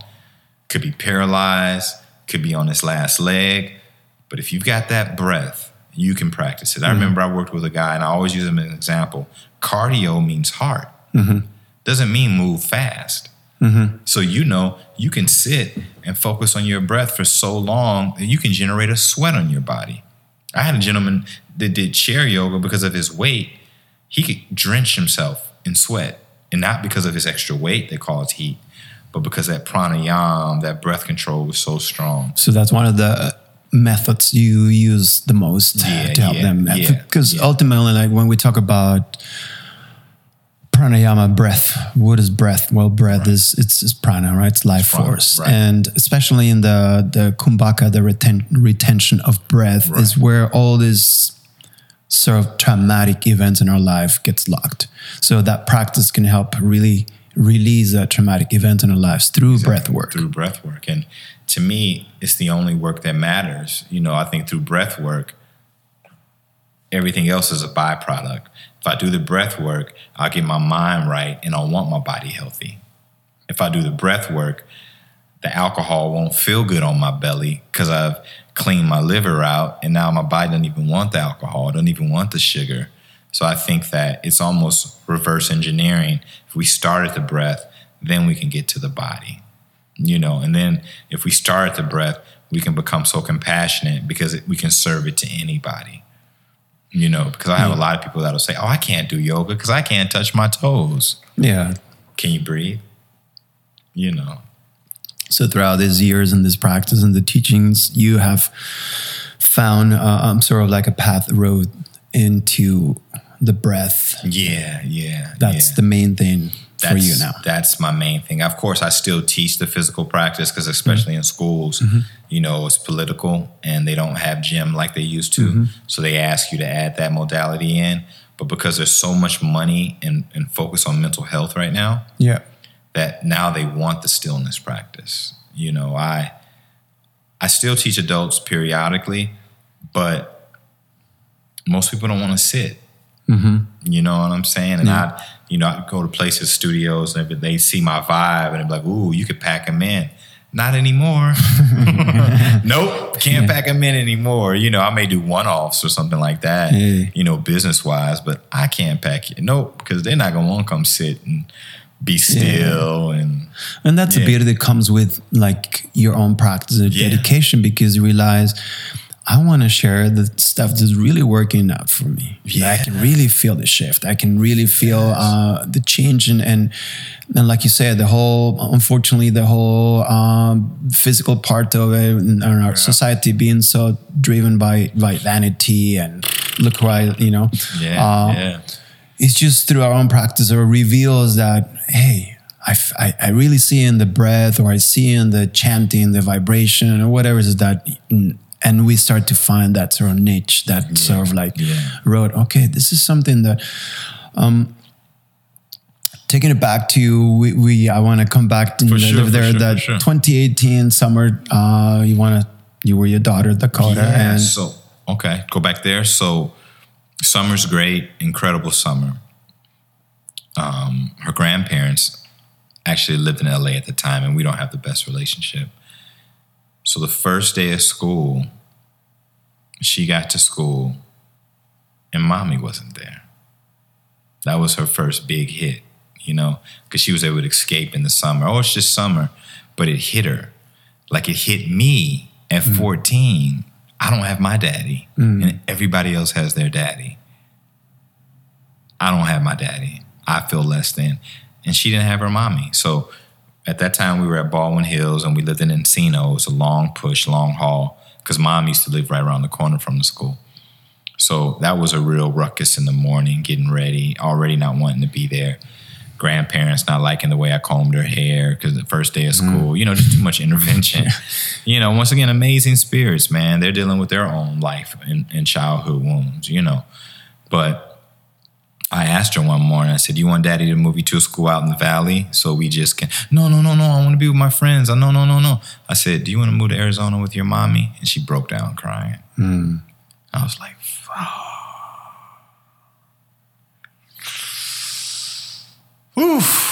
could be paralyzed, could be on its last leg. But if you've got that breath, you can practice it. I mm-hmm. remember I worked with a guy, and I always use him as an example. Cardio means heart, mm-hmm. doesn't mean move fast. Mm-hmm. So you know you can sit and focus on your breath for so long that you can generate a sweat on your body. I had a gentleman that did chair yoga because of his weight. He could drench himself in sweat, and not because of his extra weight that caused heat, but because that pranayama, that breath control was so strong. So that's one of the methods you use the most Yeah, to help yeah, them. Because yeah. ultimately, like when we talk about pranayama, breath, what is breath? Well, breath is it's, it's prana, right? It's life prana, force, right. and especially in the the kumbhaka, the reten- retention of breath is where all these sort of traumatic events in our life gets locked. So that practice can help really release that traumatic event in our lives through breath work. Through breath work. And to me, it's the only work that matters. You know, I think through breath work, everything else is a byproduct. If I do the breath work, I'll get my mind right and I want my body healthy. If I do the breath work, the alcohol won't feel good on my belly because I've cleaned my liver out and now my body doesn't even want the alcohol, doesn't even want the sugar. So I think that it's almost reverse engineering. If we start at the breath, then we can get to the body, you know. And then if we start at the breath, we can become so compassionate because we can serve it to anybody, you know. Because I have a lot of people that'll say, "Oh, I can't do yoga because I can't touch my toes." Yeah, Can you breathe? You know. So throughout these years and this practice and the teachings, you have found uh, um, sort of like a path road into the breath. Yeah, yeah. That's yeah. the main thing for that's, you now. That's my main thing. Of course, I still teach the physical practice because, especially in schools, Mm-hmm. you know, it's political and they don't have gym like they used to. Mm-hmm. So they ask you to add that modality in. But because there's so much money and, and focus on mental health right now, Yeah. that now they want the stillness practice. You know, I I still teach adults periodically, but most people don't want to sit. You know what I'm saying? And I, you know, I go to places, studios, and they see my vibe, and they're like, "Ooh, you could pack them in." Not anymore. nope, can't pack them in anymore. You know, I may do one-offs or something like that. Yeah. You know, business-wise, but I can't pack it. Nope, because they're not gonna want to come sit and be still and And that's Yeah. beauty that comes with like your own practice and Yeah. dedication because you realize I want to share the stuff that's really working out for me. Yeah. I can really feel the shift. I can really feel uh, the change and, and and like you said, the whole unfortunately the whole um, physical part of it and our society being so driven by by vanity and look I you know yeah, uh, yeah. it's just through our own practice or reveals that hey I, f- I- I really see in the breath or i see in the chanting the vibration or whatever it is that and we start to find that sort of niche that sort of like yeah. road okay this is something that um taking it back to we, we i want to come back to sure, there sure, that sure. 2018 summer uh you want to you were your daughter dakota Yeah, and so okay, go back there. So summer's great, incredible summer. Um, her grandparents actually lived in LA at the time, and we don't have the best relationship. So the first day of school, she got to school, and mommy wasn't there. That was her first big hit, you know, because she was able to escape in the summer. Oh, it's just summer, but it hit her like it hit me at mm. 14 i don't have my daddy mm. and everybody else has their daddy i don't have my daddy I feel less than. And she didn't have her mommy. So at that time, we were at Baldwin Hills and we lived in Encino. It was a long push, long haul, because mom used to live right around the corner from the school. So that was a real ruckus in the morning, getting ready, already not wanting to be there. Grandparents not liking the way I combed her hair because the first day of mm-hmm. school, you know, just too much intervention. you know, once again, amazing spirits, man. They're dealing with their own life and, and childhood wounds, you know. But I asked her one morning, I said, You want daddy to move you to a school out in the valley so we just can? No, no, no, no. I want to be with my friends. I, no, no, no, no. I said, Do you want to move to Arizona with your mommy? And she broke down crying. Hmm. I was like, Fuck. Oof.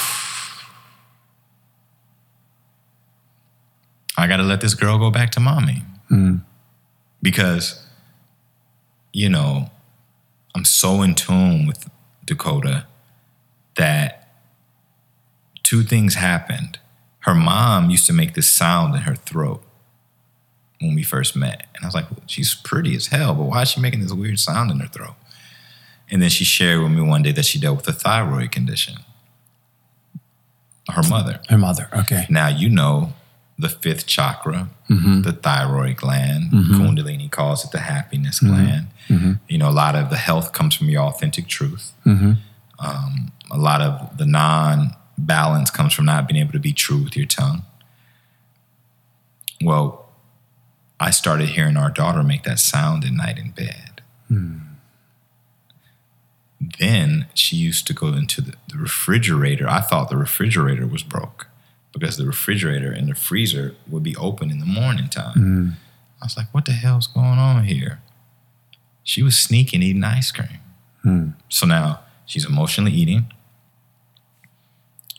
I got to let this girl go back to mommy. Hmm. Because, you know, I'm so in tune with Dakota that two things happened. Her mom used to make this sound in her throat when we first met. And I was like, well, she's pretty as hell, but why is she making this weird sound in her throat? And then she shared with me one day that she dealt with a thyroid condition. Her mother. Her mother. Okay. Now you know the fifth chakra, mm-hmm. the thyroid gland. Mm-hmm. Kundalini calls it the happiness mm-hmm. gland. Mm-hmm. You know, a lot of the health comes from your authentic truth. Mm-hmm. Um, a lot of the non-balance comes from not being able to be true with your tongue. Well, I started hearing our daughter make that sound at night in bed. Hmm. Then she used to go into the, the refrigerator. I thought the refrigerator was broke because the refrigerator and the freezer would be open in the morning time. Hmm. I was like, what the hell's going on here? She was sneaking eating ice cream. Hmm. So now she's emotionally eating.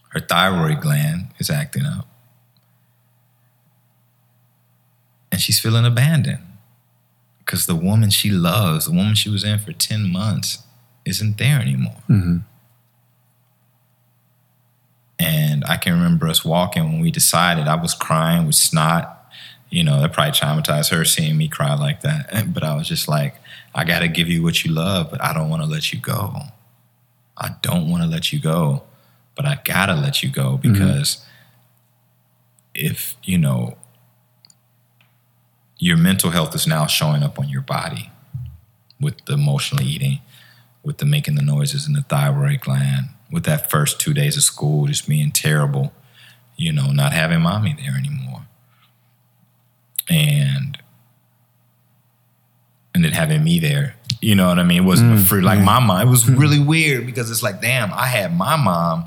Her thyroid gland is acting up. And she's feeling abandoned because the woman she loves, the woman she was in for 10 months, isn't there anymore. Mm-hmm. And I can remember us walking when we decided I was crying with snot. You know, that probably traumatized her seeing me cry like that. But I was just like, I got to give you what you love, but I don't want to let you go. I don't want to let you go, but I got to let you go mm-hmm. because if, you know, your mental health is now showing up on your body with the emotional eating, with the making the noises in the thyroid gland, with that first two days of school just being terrible, you know, not having mommy there anymore. And and then having me there, you know what I mean? It wasn't a mm, free like my mom. It was mm-hmm. really weird because it's like, damn, I had my mom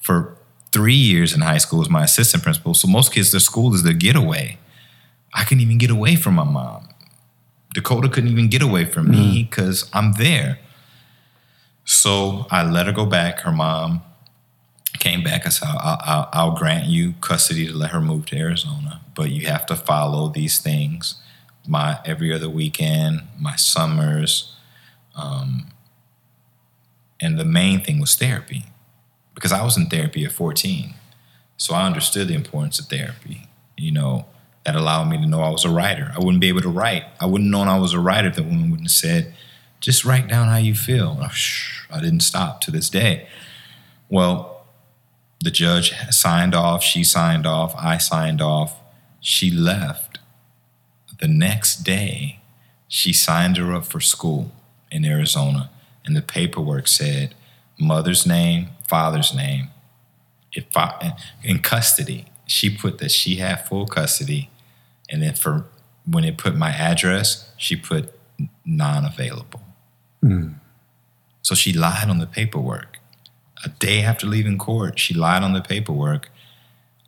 for three years in high school as my assistant principal. So most kids, their school is their getaway. I couldn't even get away from my mom. Dakota couldn't even get away from me mm. because I'm there. So I let her go back. Her mom came back. I said, I'll, I'll, I'll grant you custody to let her move to Arizona, but you have to follow these things. My every other weekend, my summers, um, and the main thing was therapy, because I was in therapy at 14, so I understood the importance of therapy. You know, that allowed me to know I was a writer. I wouldn't be able to write. I wouldn't known I was a writer if the woman wouldn't have said, just write down how you feel. I didn't stop to this day. Well, the judge signed off, she signed off, I signed off. She left. The next day, she signed her up for school in Arizona, and the paperwork said mother's name, father's name. If I, in custody, she put that she had full custody, and then for when it put my address, she put non-available. Hmm. So she lied on the paperwork. A day after leaving court, she lied on the paperwork.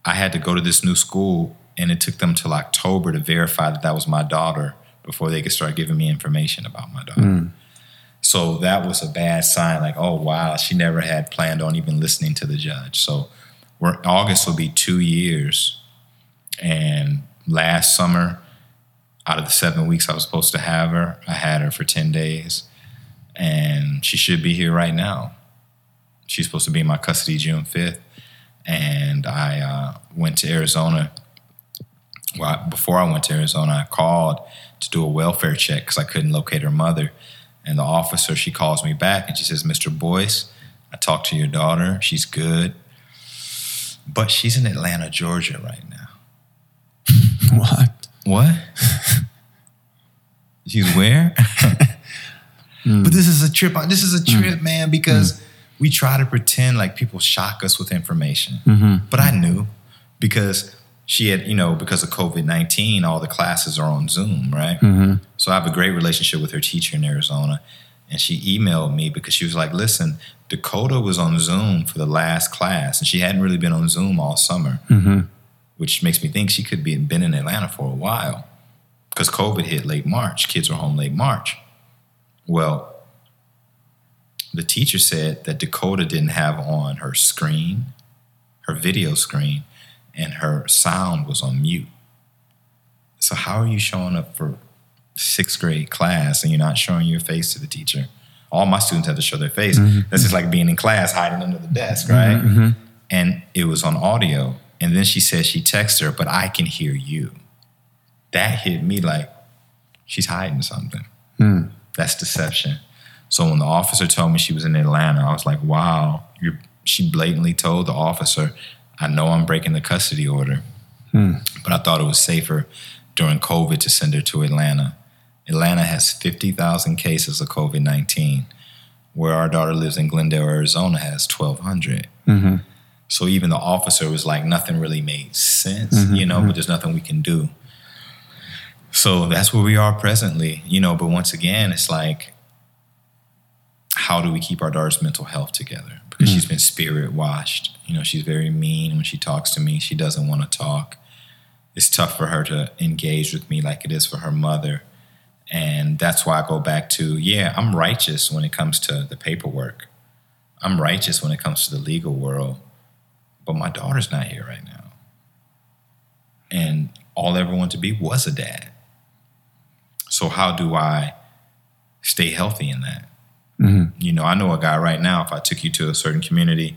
I had to go to this new school, and it took them till October to verify that that was my daughter before they could start giving me information about my daughter. So that was a bad sign. Like, oh wow, she never had planned on even listening to the judge. So we're, August will be two years, and last summer, out of the seven weeks I was supposed to have her, I had her for ten days and she should be here right now. She's supposed to be in my custody June 5th. And I uh, went to Arizona. Well, before I went to Arizona, I called to do a welfare check because I couldn't locate her mother. And the officer, she calls me back and she says, Mr. Boyce, I talked to your daughter. She's good. But she's in Atlanta, Georgia right now. What? What? She's where? Hmm. But this is a trip. This is a hmm. trip, man, because hmm. we try to pretend like people shock us with information. Mm-hmm. But I knew because she had, you know, because of COVID 19, all the classes are on Zoom, right? Mm-hmm. So I have a great relationship with her teacher in Arizona. And she emailed me because she was like, listen, Dakota was on Zoom for the last class, and she hadn't really been on Zoom all summer, mm-hmm. which makes me think she could be been in Atlanta for a while because COVID hit late March. Kids were home late March. Well, the teacher said that Dakota didn't have on her screen, her video screen, and her sound was on mute. So, how are you showing up for sixth grade class and you're not showing your face to the teacher? All my students have to show their face. Mm-hmm. That's just like being in class hiding under the desk, mm-hmm, right? Mm-hmm. And it was on audio. And then she said she texted her, but I can hear you. That hit me like she's hiding something. Hmm. That's deception. So when the officer told me she was in Atlanta, I was like, wow. You're, she blatantly told the officer, I know I'm breaking the custody order, hmm. but I thought it was safer during COVID to send her to Atlanta. Atlanta has 50,000 cases of COVID 19, where our daughter lives in Glendale, Arizona, has 1,200. Mm-hmm. So even the officer was like, nothing really made sense, mm-hmm, you know, but mm-hmm. there's nothing we can do. So that's where we are presently, you know. But once again, it's like, how do we keep our daughter's mental health together? Because she's mm. been spirit washed. You know, she's very mean when she talks to me. She doesn't want to talk. It's tough for her to engage with me like it is for her mother. And that's why I go back to, yeah, I'm righteous when it comes to the paperwork. I'm righteous when it comes to the legal world. But my daughter's not here right now. And all I ever wanted to be was a dad. So how do I stay healthy in that? Mm-hmm. You know, I know a guy right now, if I took you to a certain community,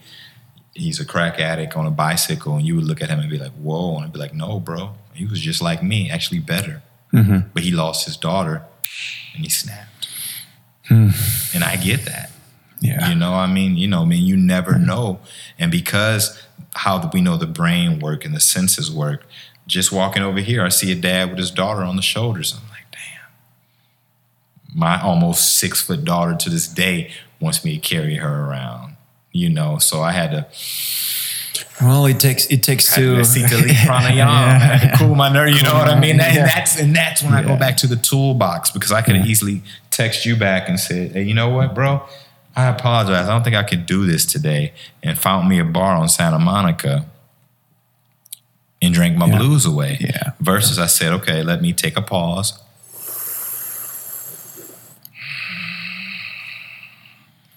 he's a crack addict on a bicycle, and you would look at him and be like, whoa. And I'd be like, no, bro. He was just like me, actually better. Mm-hmm. But he lost his daughter and he snapped. Hmm. And I get that. Yeah. You know, I mean, you know, I mean, you never mm-hmm. know. And because how we know the brain work and the senses work, just walking over here, I see a dad with his daughter on the shoulders. I'm like. My almost six foot daughter to this day wants me to carry her around. You know, so I had to Well, it takes it takes two. to Sitali pranayama. I cool my nerve. You know what I mean? And Yeah. that's and that's when I go back to the toolbox because I could have easily text you back and said, "Hey, you know what, bro? I apologize. I don't think I could do this today." And found me a bar on Santa Monica and drank my Yeah. blues away. Yeah. Versus, I said, "Okay, let me take a pause."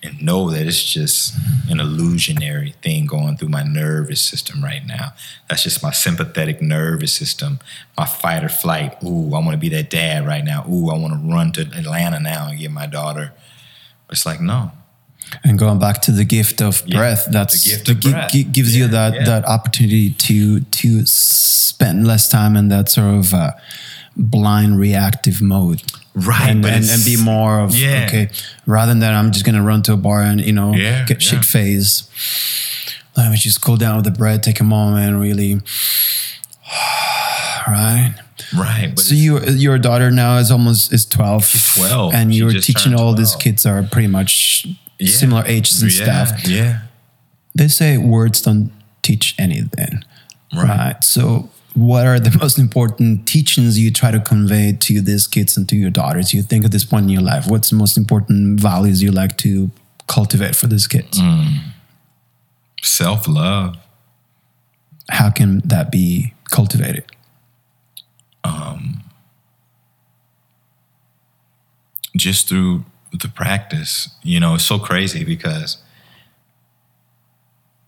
And know that it's just an illusionary thing going through my nervous system right now. That's just my sympathetic nervous system, my fight or flight. Ooh, I want to be that dad right now. Ooh, I want to run to Atlanta now and get my daughter. It's like, no, and going back to the gift of Yeah, breath, that's the gift the gi- breath. gi- gives you that yeah. that opportunity to to spend less time in that sort of uh, blind reactive mode. Right, and, and, and be more of Yeah. okay rather than I'm just gonna run to a bar and you know Yeah, get yeah. shit phase. Let me just cool down with the bread take a moment, really, right? right. But So your your daughter now is almost is twelve. She's 12. and you're teaching all these kids are pretty much yeah. similar ages and yeah, stuff. Yeah. They say words don't teach anything, Right. right? So, what are the most important teachings you try to convey to these kids and to your daughters? You think at this point in your life, what's the most important values you like to cultivate for these kids? Mm. Self love. How can that be cultivated? um, just through the practice. You know, it's so crazy because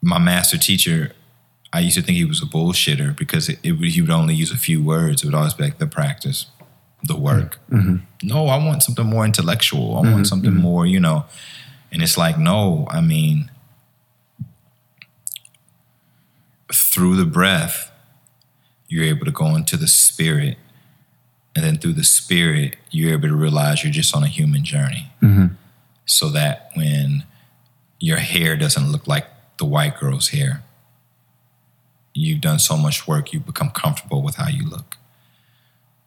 my master teacher, I used to think he was a bullshitter because it, it, he would only use a few words. It would always be like the practice, the work. Mm-hmm. Mm-hmm. No, I want something more intellectual. I want mm-hmm. something more, you know. And it's like, no, I mean, through the breath, you're able to go into the spirit and then through the spirit you're able to realize you're just on a human journey so that when your hair doesn't look like the white girl's hair. You've done so much work, you become comfortable with how you look.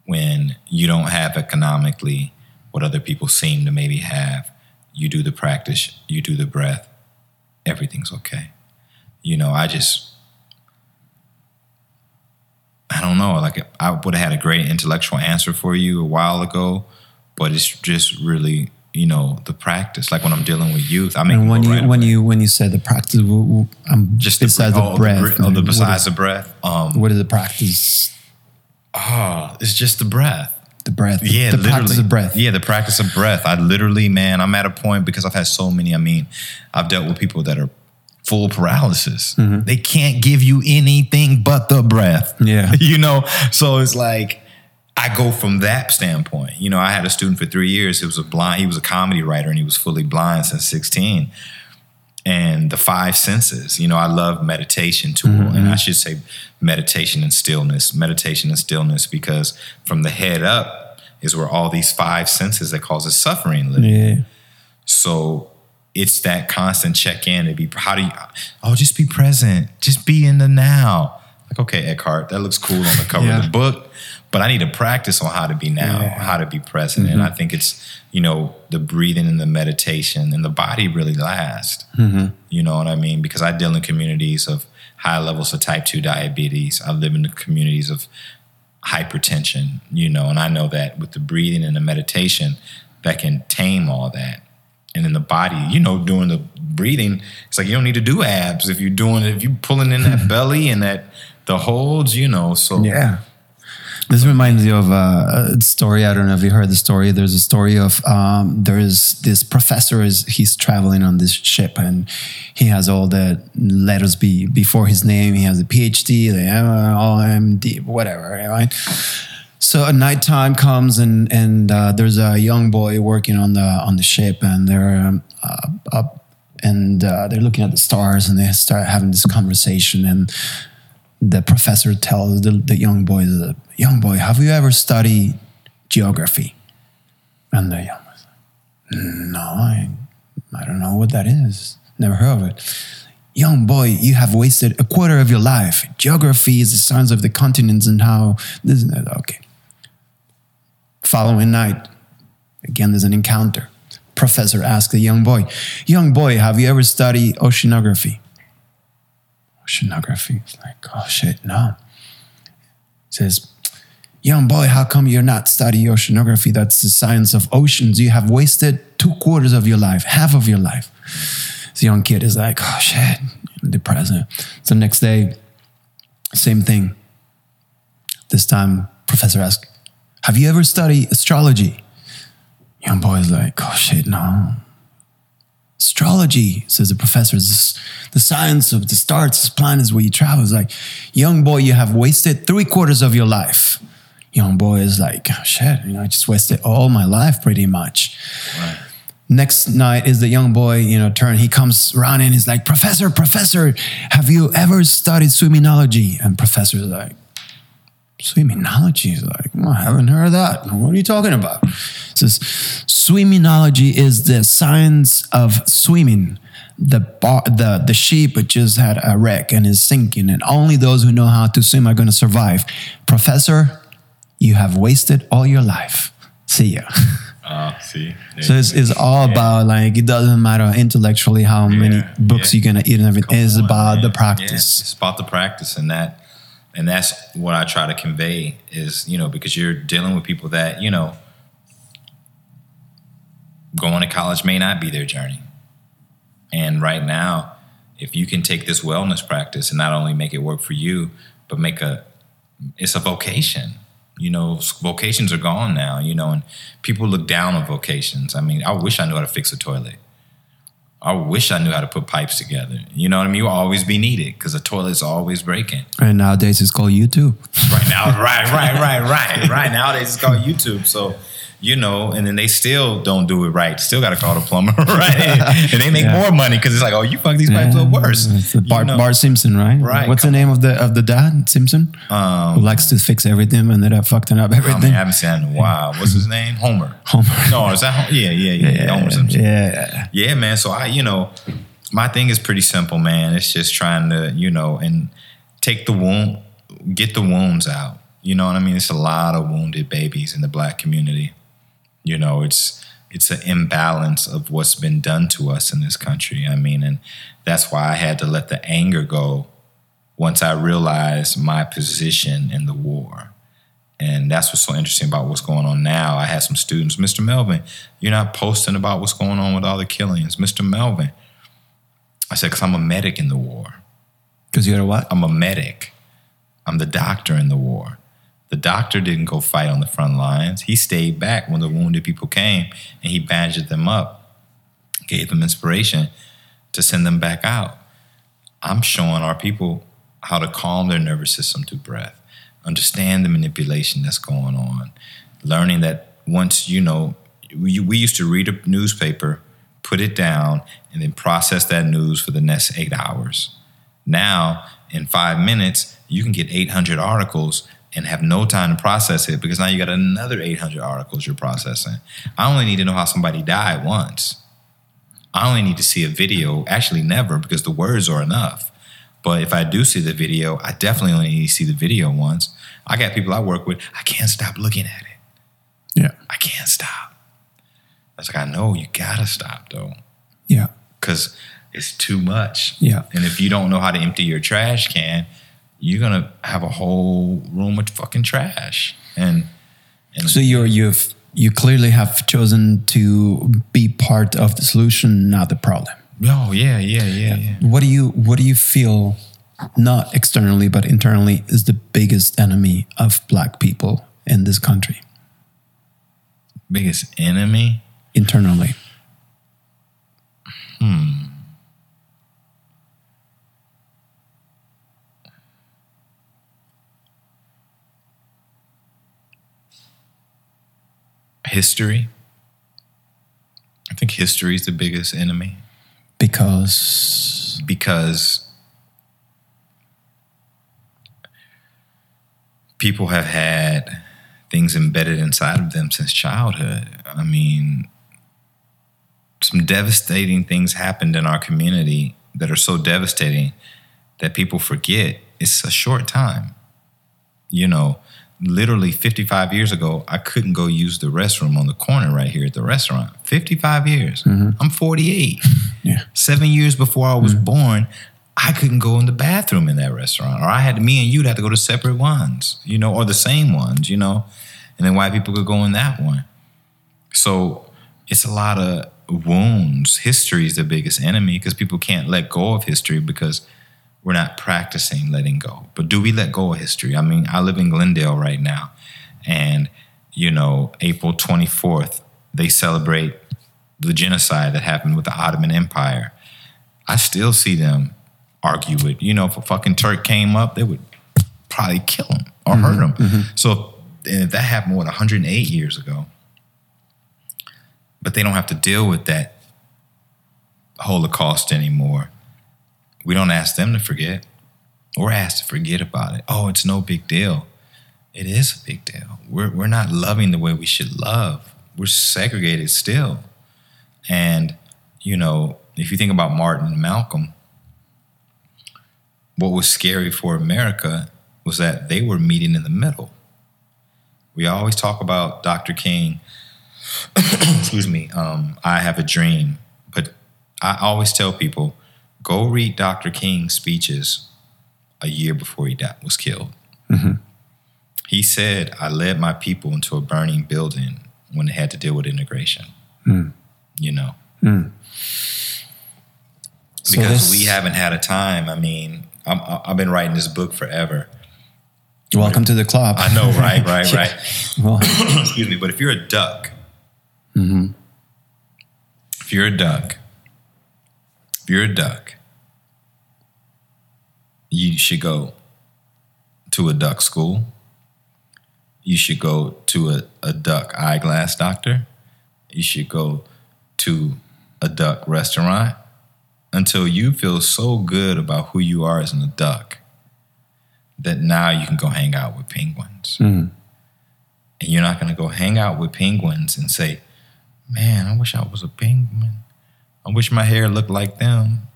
When you don't have economically what other people seem to maybe have, you do the practice, you do the breath, everything's okay. You know, I just, I don't know, like I would have had a great intellectual answer for you a while ago, but it's just really you know the practice like when i'm dealing with youth i mean And when you when you when you said the practice, w- w- um, just the, besides the oh, breath, bre- oh, the what besides is- the breath um what is the practice? oh it's just the breath The breath. yeah the literally practice of breath. yeah the practice of breath i literally man i'm at a point because i've had so many i mean i've dealt with people that are full paralysis Mm-hmm. they can't give you anything but the breath Yeah. you know so it's like I go from that standpoint. You know, I had a student for three years. He was a blind. He was a comedy writer, and he was fully blind since sixteen. And the five senses. You know, I love meditation tool, and mm-hmm. I should say meditation and stillness. Meditation and stillness, because from the head up is where all these five senses that causes suffering live. Yeah. So it's that constant check in to be how do you oh just be present. Just be in the now. Like, okay, Eckhart, that looks cool on the cover Yeah. of the book, but I need to practice on how to be now, Yeah. how to be present. And I mm-hmm. think it's, you know, the breathing and the meditation and the body really last. Mm-hmm. You know what I mean? Because I deal in communities of high levels of type 2 diabetes. I live in the communities of hypertension, you know, and I know that with the breathing and the meditation, that can tame all that. And in the body, you know, doing the breathing, it's like you don't need to do abs if you're doing it, if you're pulling in that belly and that the holds, you know. So Yeah. This reminds me of uh, a story. I don't know if you heard the story. There's a story of um, there's this professor is he's traveling on this ship and he has all the letters be before his name. He has a PhD, the MD, whatever, right? So a nighttime comes and and uh, there's a young boy working on the on the ship and they're uh, up and uh, they're looking at the stars and they start having this conversation and the professor tells the, the young boy, the young boy, have you ever studied geography? And the young like, no, I, I don't know what that is. Never heard of it. Young boy, you have wasted a quarter of your life. Geography is the science of the continents and how this and that. Okay. Following night, again, there's an encounter. Professor asks the young boy, Young boy, have you ever studied oceanography? Oceanography. It's like, oh shit, no. says, young boy, how come you're not studying oceanography? That's the science of oceans. You have wasted two quarters of your life, half of your life. This young kid is like, oh shit, I'm depressed. So next day, same thing. This time, professor asks, have you ever studied astrology? Young boy is like, oh shit, no. Astrology, says the professor, is the science of the stars, this planets where you travel. Is like, young boy, you have wasted three quarters of your life. Young boy is like, oh, shit, you know, I just wasted all my life pretty much. Next night is the young boy, you know, turn. He comes running. He's like, Professor, Professor, have you ever studied swimmingology? And Professor's like, Swimmingology is like, "Well, I haven't heard of that. What are you talking about? It says, swimmingology is the science of swimming. The bar, the the sheep just had a wreck and is sinking, and only those who know how to swim are going to survive. Professor, you have wasted all your life. See ya. uh, see, So it's, it's all about like it doesn't matter intellectually how many books yeah. you're gonna eat and everything. It's on, about the practice. Yeah, it's about the practice, and that, and that's what I try to convey is you know because you're dealing with people that you know going to college may not be their journey, and right now, if you can take this wellness practice and not only make it work for you, but make a it's a vocation. You know, vocations are gone now. You know, and people look down on vocations. I mean, I wish I knew how to fix a toilet. I wish I knew how to put pipes together. You know what I mean? You'll always be needed because the toilet's always breaking. And nowadays it's called YouTube. Right now, right, right, right, right, right. Nowadays it's called YouTube. So, you know, and then they still don't do it right. Still got to call the plumber, right? And they make Yeah. more money because it's like, oh, you fuck these pipes up worse. It's the You Bart. Bart Simpson, right? Right, What's the name of the of the dad Simpson? Um, Who likes to fix everything and ended up fucking up I, mean, everything. I haven't seen in a while. What's his name? Homer. Homer. No, is that Homer? Yeah, yeah, yeah. yeah, Homer Simpson. Yeah. Yeah, man. So I, you know, my thing is pretty simple, man. It's just trying to, you know, and take the wound, get the wounds out. You know what I mean? It's a lot of wounded babies in the black community. You know, it's it's an imbalance of what's been done to us in this country. I mean, and that's why I had to let the anger go once I realized my position in the war. And that's what's so interesting about what's going on now. I had some students, Mr. Melvin, you're not posting about what's going on with all the killings. Mr. Melvin, I said, because I'm a medic in the war. Because you're a what? I'm a medic. I'm the doctor in the war. The doctor didn't go fight on the front lines. He stayed back when the wounded people came and he bandaged them up, gave them inspiration to send them back out. I'm showing our people how to calm their nervous system through breath, understand the manipulation that's going on, learning that once you know, we, we used to read a newspaper, put it down, and then process that news for the next eight hours. Now, in five minutes, you can get 800 articles and have no time to process it because now you got another 800 articles you're processing. I only need to know how somebody died once. I only need to see a video, actually, never, because the words are enough. But if I do see the video, I definitely only need to see the video once. I got people I work with, I can't stop looking at it. Yeah. I can't stop. I was like, I know you gotta stop though, Yeah. because it's too much. Yeah. And if you don't know how to empty your trash can, you're gonna have a whole room of fucking trash. And and So you're you've you clearly have chosen to be part of the solution, not the problem. oh yeah, yeah, yeah, yeah. What do you what do you feel not externally but internally is the biggest enemy of black people in this country? Biggest enemy. Internally. Hmm. History. I think history is the biggest enemy. Because because people have had things embedded inside of them since childhood. I mean, some devastating things happened in our community that are so devastating that people forget it's a short time. You know, literally 55 years ago, I couldn't go use the restroom on the corner right here at the restaurant. 55 years. Mm-hmm. I'm 48 yeah. seven years before I was mm-hmm. born, I couldn't go in the bathroom in that restaurant, or I had me and you'd have to go to separate ones, you know, or the same ones, you know, and then white people could go in that one. So it's a lot of wounds. History is the biggest enemy because people can't let go of history because we're not practicing letting go. But do we let go of history? I mean, I live in Glendale right now, and you know, April 24th, they celebrate the genocide that happened with the Ottoman Empire. I still see them argue with, you know, if a fucking Turk came up, they would probably kill him or mm-hmm, hurt him. Mm-hmm. So if that happened, what, 108 years ago? But they don't have to deal with that Holocaust anymore. We don't ask them to forget. We're asked to forget about it. Oh, it's no big deal. It is a big deal. We're, we're not loving the way we should love. We're segregated still. And, you know, if you think about Martin and Malcolm, what was scary for America was that they were meeting in the middle. We always talk about Dr. King, excuse me, um, I have a dream. But I always tell people go read Dr. King's speeches a year before he died, was killed. Mm-hmm. He said, I led my people into a burning building when they had to deal with integration. Hmm. You know? Hmm. So because this- we haven't had a time. I mean, I'm, I've been writing this book forever. welcome to the club. I know, right, right, right. Well, Excuse me, but mm-hmm. if you're a duck, if you're a duck, if you're a duck, you should go to a duck school. You should go to a, a duck eyeglass doctor. You should go to a duck restaurant until you feel so good about who you are as a duck that now you can go hang out with penguins. Hmm. And you're not going to go hang out with penguins and say, man, I wish I was a penguin. I wish my hair looked like them.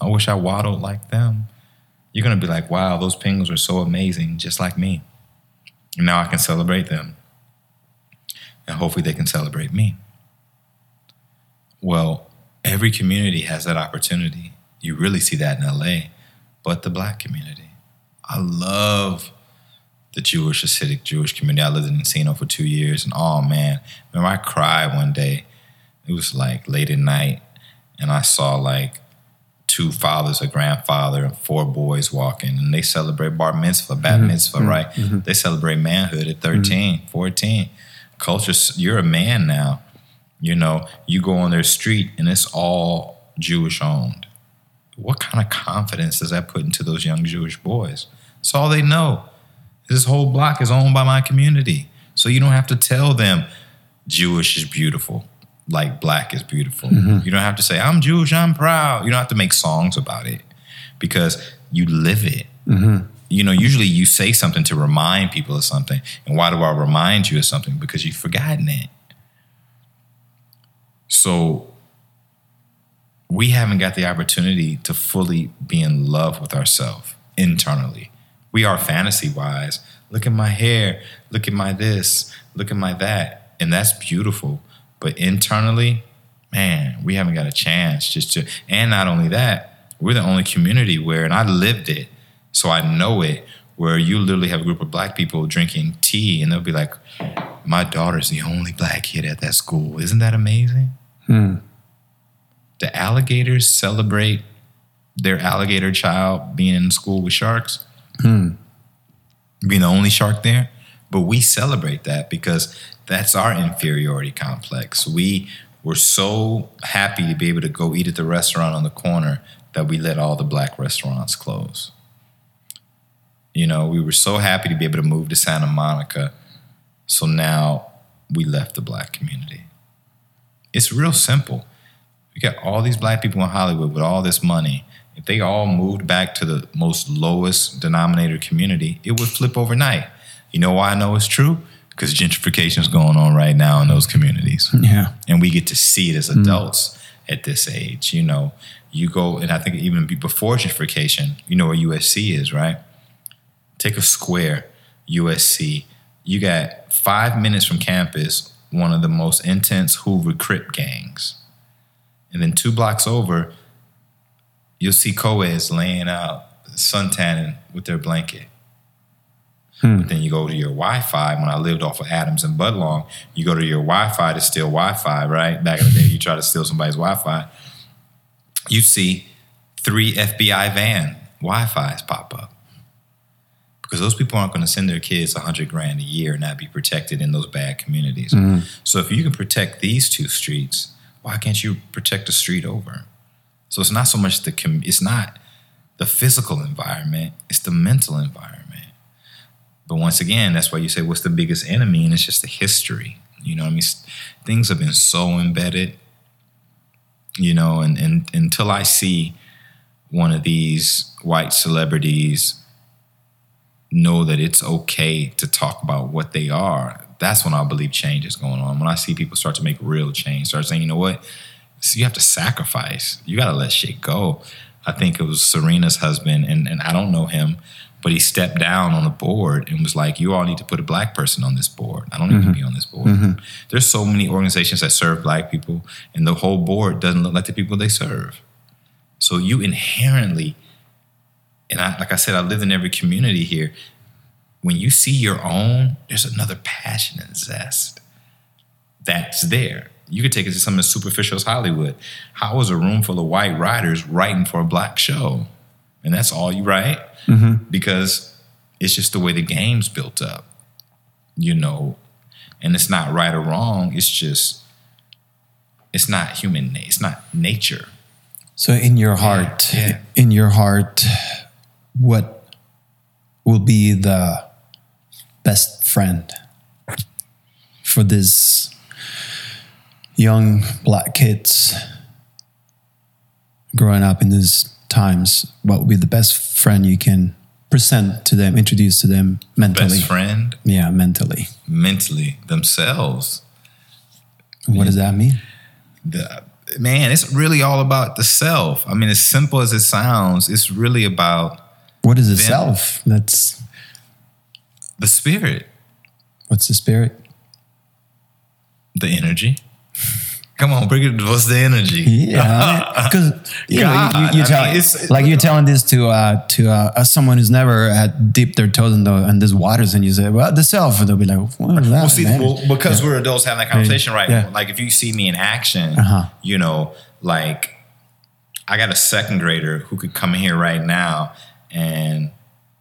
I wish I waddled like them. You're gonna be like, wow, those penguins are so amazing, just like me. And now I can celebrate them. And hopefully they can celebrate me. Well, every community has that opportunity. You really see that in LA, but the black community. I love the Jewish Hasidic Jewish community. I lived in Encino for two years, and oh man, remember I cried one day. It was like late at night, and I saw like two fathers, a grandfather, and four boys walking, and they celebrate bar mitzvah, bat mm-hmm. mitzvah, mm-hmm. right? Mm-hmm. They celebrate manhood at 13, 14. Culture, you're a man now. You know, you go on their street, and it's all Jewish owned. What kind of confidence does that put into those young Jewish boys? It's all they know. This whole block is owned by my community. So you don't have to tell them Jewish is beautiful, like black is beautiful. Mm-hmm. You don't have to say, I'm Jewish, I'm proud. You don't have to make songs about it because you live it. Mm-hmm. You know, usually you say something to remind people of something. And why do I remind you of something? Because you've forgotten it. So we haven't got the opportunity to fully be in love with ourselves internally. We are fantasy wise. Look at my hair. Look at my this. Look at my that. And that's beautiful. But internally, man, we haven't got a chance just to. And not only that, we're the only community where, and I lived it, so I know it, where you literally have a group of black people drinking tea and they'll be like, my daughter's the only black kid at that school. Isn't that amazing? Hmm. The alligators celebrate their alligator child being in school with sharks, hmm. being the only shark there. But we celebrate that because that's our inferiority complex. We were so happy to be able to go eat at the restaurant on the corner that we let all the black restaurants close. You know, we were so happy to be able to move to Santa Monica. So now we left the black community. It's real simple. We got all these black people in Hollywood with all this money. If they all moved back to the most lowest denominator community, it would flip overnight. You know why I know it's true? Because gentrification is going on right now in those communities Yeah. and we get to see it as mm. adults at this age. You know, you go, and I think even before gentrification, you know where USC is, right? Take a square, USC. You got five minutes from campus, one of the most intense Hoover Crip gangs. And then two blocks over, you'll see co-eds laying out, suntanning with their blanket. Hmm. But then you go to your Wi-Fi. When I lived off of Adams and Budlong, you go to your Wi-Fi to steal Wi-Fi. Right back in the day, you try to steal somebody's Wi-Fi. You see three FBI van Wi-Fi's pop up because those people aren't going to send their kids a hundred grand a year and not be protected in those bad communities. Mm-hmm. So if you can protect these two streets, why can't you protect the street over? So it's not so much the com- it's not the physical environment; it's the mental environment. But once again, that's why you say, what's the biggest enemy? And it's just the history. You know, I mean, things have been so embedded. You know, and, and until I see one of these white celebrities know that it's okay to talk about what they are, that's when I believe change is going on. When I see people start to make real change, start saying, you know what, so you have to sacrifice. You got to let shit go. I think it was Serena's husband, and, and I don't know him, but he stepped down on the board and was like, "You all need to put a black person on this board. I don't need to mm-hmm. be on this board." Mm-hmm. There's so many organizations that serve black people, and the whole board doesn't look like the people they serve. So you inherently, and I, like I said, I live in every community here. When you see your own, there's another passion and zest that's there. You could take it to something as superficial as Hollywood. How is a room full of white writers writing for a black show? And that's all you write? Mm-hmm. Because it's just the way the game's built up, you know. And it's not right or wrong. It's just, it's not human. It's not nature. So in your heart, yeah. in your heart, what will be the best friend for this young black kids growing up in these times? What would be the best friend you can present to them, introduce to them mentally? Best friend, Yeah, mentally. mentally, themselves. What does that mean? the man, it's really all about the self. I mean, as simple as it sounds, it's really about What is the self? That's the spirit, what's the spirit? the energy. Come on, bring it. What's the energy? Yeah, because you know, you, God, you, you I tell, mean, it's- like you're telling this to uh, to uh, uh, someone who's never had dipped their toes in, the, in these waters, and you say, "Well, the self," and they'll be like, "What is that?" Well, see, well, because we're adults having that conversation, right? Yeah. Like, if you see me in action, Uh-huh. you know, like I got a second grader who could come in here right now, and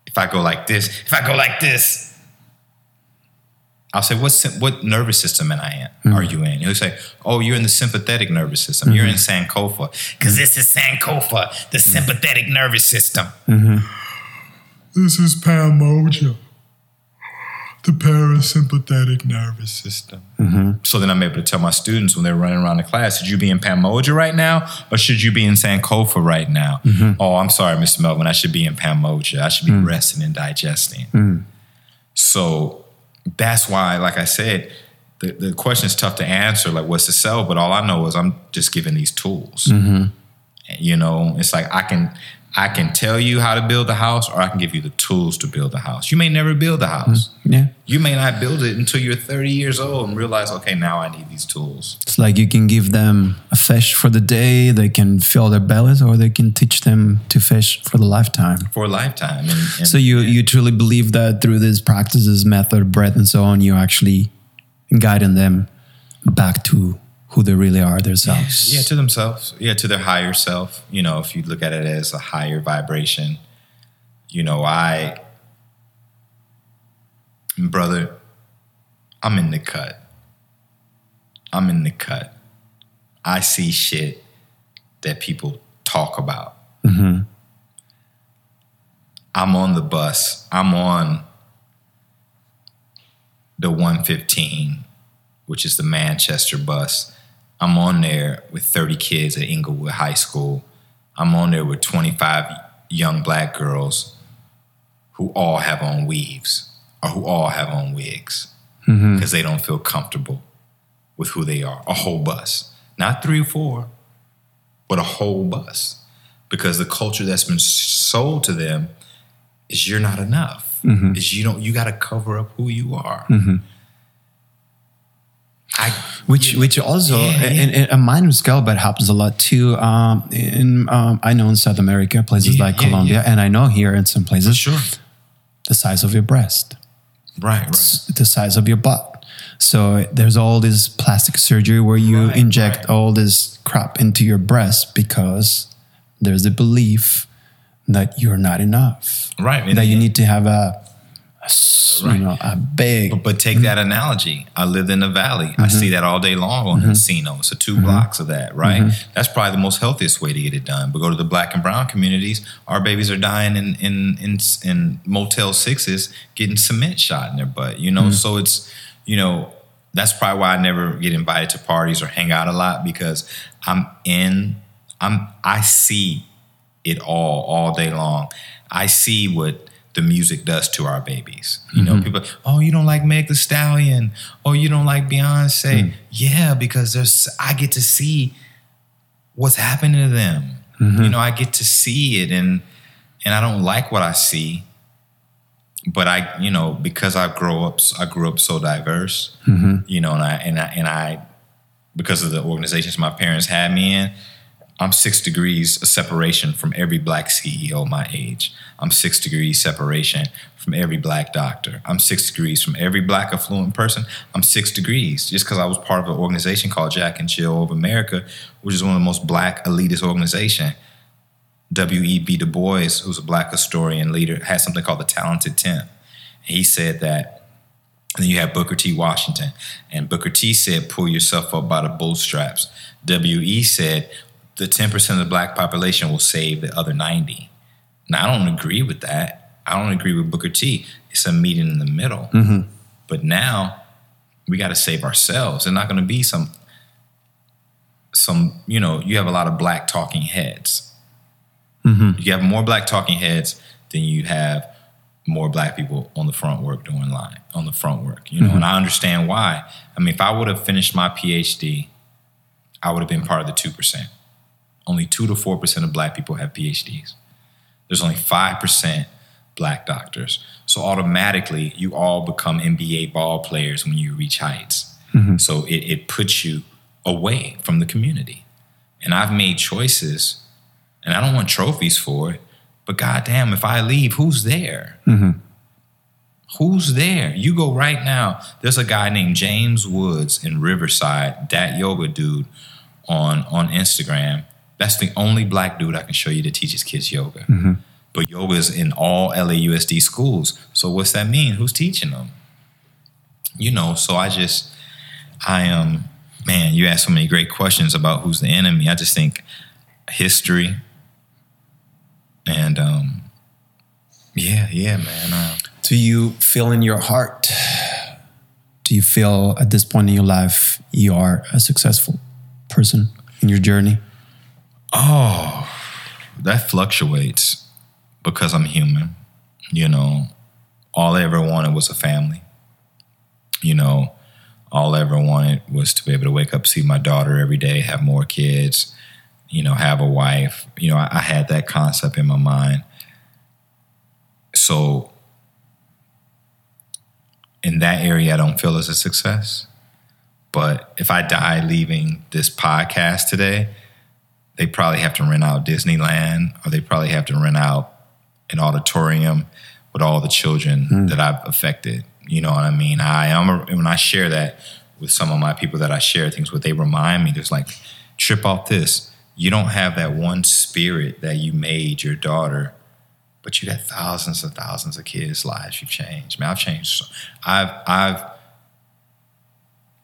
if I go like this, if I go like this, I'll say, "What what nervous system am I in? Mm. Are you in?" He'll say, "Oh, you're in the sympathetic nervous system. You're in mm-hmm. Sankofa because this is Sankofa, the mm. sympathetic nervous system." Mm-hmm. This is Pamoja, the parasympathetic nervous system. Mm-hmm. So then I'm able to tell my students when they're running around the class, should you be in Pamoja right now or should you be in Sankofa right now? Oh, I'm sorry, Mr. Melvin, I should be in Pamoja. I should be mm. resting and digesting. So that's why, like I said, the, the question is tough to answer, like what's to sell, but all I know is I'm just giving these tools. And, You know, it's like I can I can tell you how to build a house or I can give you the tools to build a house. You may never build a house. Mm, yeah, You may not build it until you're 30 years old and realize, okay, now I need these tools. it's like you can give them a fish for the day; they can fill their bellies, or they can teach them to fish for the lifetime. for a lifetime. And, and So you you truly believe that through these practices, method, breath, and so on, you're actually guiding them back to who they really are themselves. yeah, to themselves, yeah, to their higher self. You know, if you look at it as a higher vibration, you know, I, brother, I'm in the cut. I'm in the cut. I see shit that people talk about. Mm-hmm. I'm on the bus. I'm on the 115, which is the Manchester bus. I'm on there with 30 kids at Inglewood High School. I'm on there with 25 young black girls who all have on weaves or who all have on wigs mm-hmm. because they don't feel comfortable with who they are. A whole bus, not three or four, but a whole bus because the culture that's been sold to them is you're not enough. Mm-hmm. Is you don't you got to cover up who you are. Mm-hmm. I which which also Yeah, yeah. in, in a minor scale but happens a lot too um, in um, i know in south america places Yeah, like yeah, colombia yeah. and i know here in some places sure. the size of your breast Right, right. the size of your butt so there's all this plastic surgery where you Right, inject right. all this crap into your breast because there's a belief that you're not enough Right. that you need to have a, Right. you know a big But, but take that analogy. I live in the valley. I mm-hmm. see that all day long on mm-hmm. Encino. So 2 mm-hmm. blocks of that, right? That's probably the most healthiest way to get it done. But go to the black and brown communities, our babies are dying in in in, in Motel Sixes, getting cement shot in their butt. You know, so it's you know that's probably why I never get invited to parties or hang out a lot because I'm in. I'm I see it all all day long. I see what the music does to our babies. You know, mm-hmm. people, oh, you don't like Meg the Stallion, oh, you don't like Beyonce. Mm. Yeah, because there's I get to see what's happening to them. Mm-hmm. You know, I get to see it and and I don't like what I see. But I, you know, because I grow up I grew up so diverse, mm-hmm. you know, and I and I and I because of the organizations my parents had me in, I'm six degrees separation from every black CEO my age. I'm six degrees separation from every black doctor. I'm six degrees from every black affluent person. I'm six degrees just because I was part of an organization called Jack and Jill of America, which is one of the most black elitist organization. W.E.B. Du Bois, who's a black historian leader, had something called the Talented Ten. He said that and then you have Booker T. Washington. And Booker T said, pull yourself up by the bootstraps. W.E. said, the 10% of the black population will save the other 90. Now, I don't agree with that. I don't agree with Booker T. It's a meeting in the middle. Mm-hmm. But now we got to save ourselves. There's not going to be some, some, you know, you have a lot of black talking heads. Mm-hmm. You have more black talking heads than you have more black people on the front work doing line on the front work you know mm-hmm. and i understand why i mean if i would have finished my phd I would have been part of the 2%. Only 2 to 4% of black people have PhDs. There's only 5% black doctors. So automatically, you all become NBA ball players when you reach heights. Mm-hmm. So it, it puts you away from the community. And I've made choices, and I don't want trophies for it, but goddamn, if I leave, who's there? Mm-hmm. Who's there? You go right now. There's a guy named James Woods in Riverside, that yoga dude on on Instagram. That's the only black dude I can show you that teaches kids yoga. But yoga is in all LAUSD schools. So what's that mean? Who's teaching them? You know, so I just I am um, man, you asked so many great questions about who's the enemy. I just think history and um yeah, yeah, man. Uh, Do you feel in your heart? Do you feel at this point in your life you are a successful person in your journey? Oh, that fluctuates because I'm human. You know, all I ever wanted was a family. You know, all I ever wanted was to be able to wake up, see my daughter every day, have more kids, you know, have a wife. You know, I, I had that concept in my mind. So, in that area, I don't feel as a success. But if I die leaving this podcast today, they probably have to rent out Disneyland or they probably have to rent out an auditorium with all the children hmm. that I've affected. You know what I mean? I am a, when I share that with some of my people that I share things with, they remind me just like trip off this. You don't have that one spirit that you made your daughter, but you got thousands and thousands of kids' lives you've changed. Man, I've changed. I've I've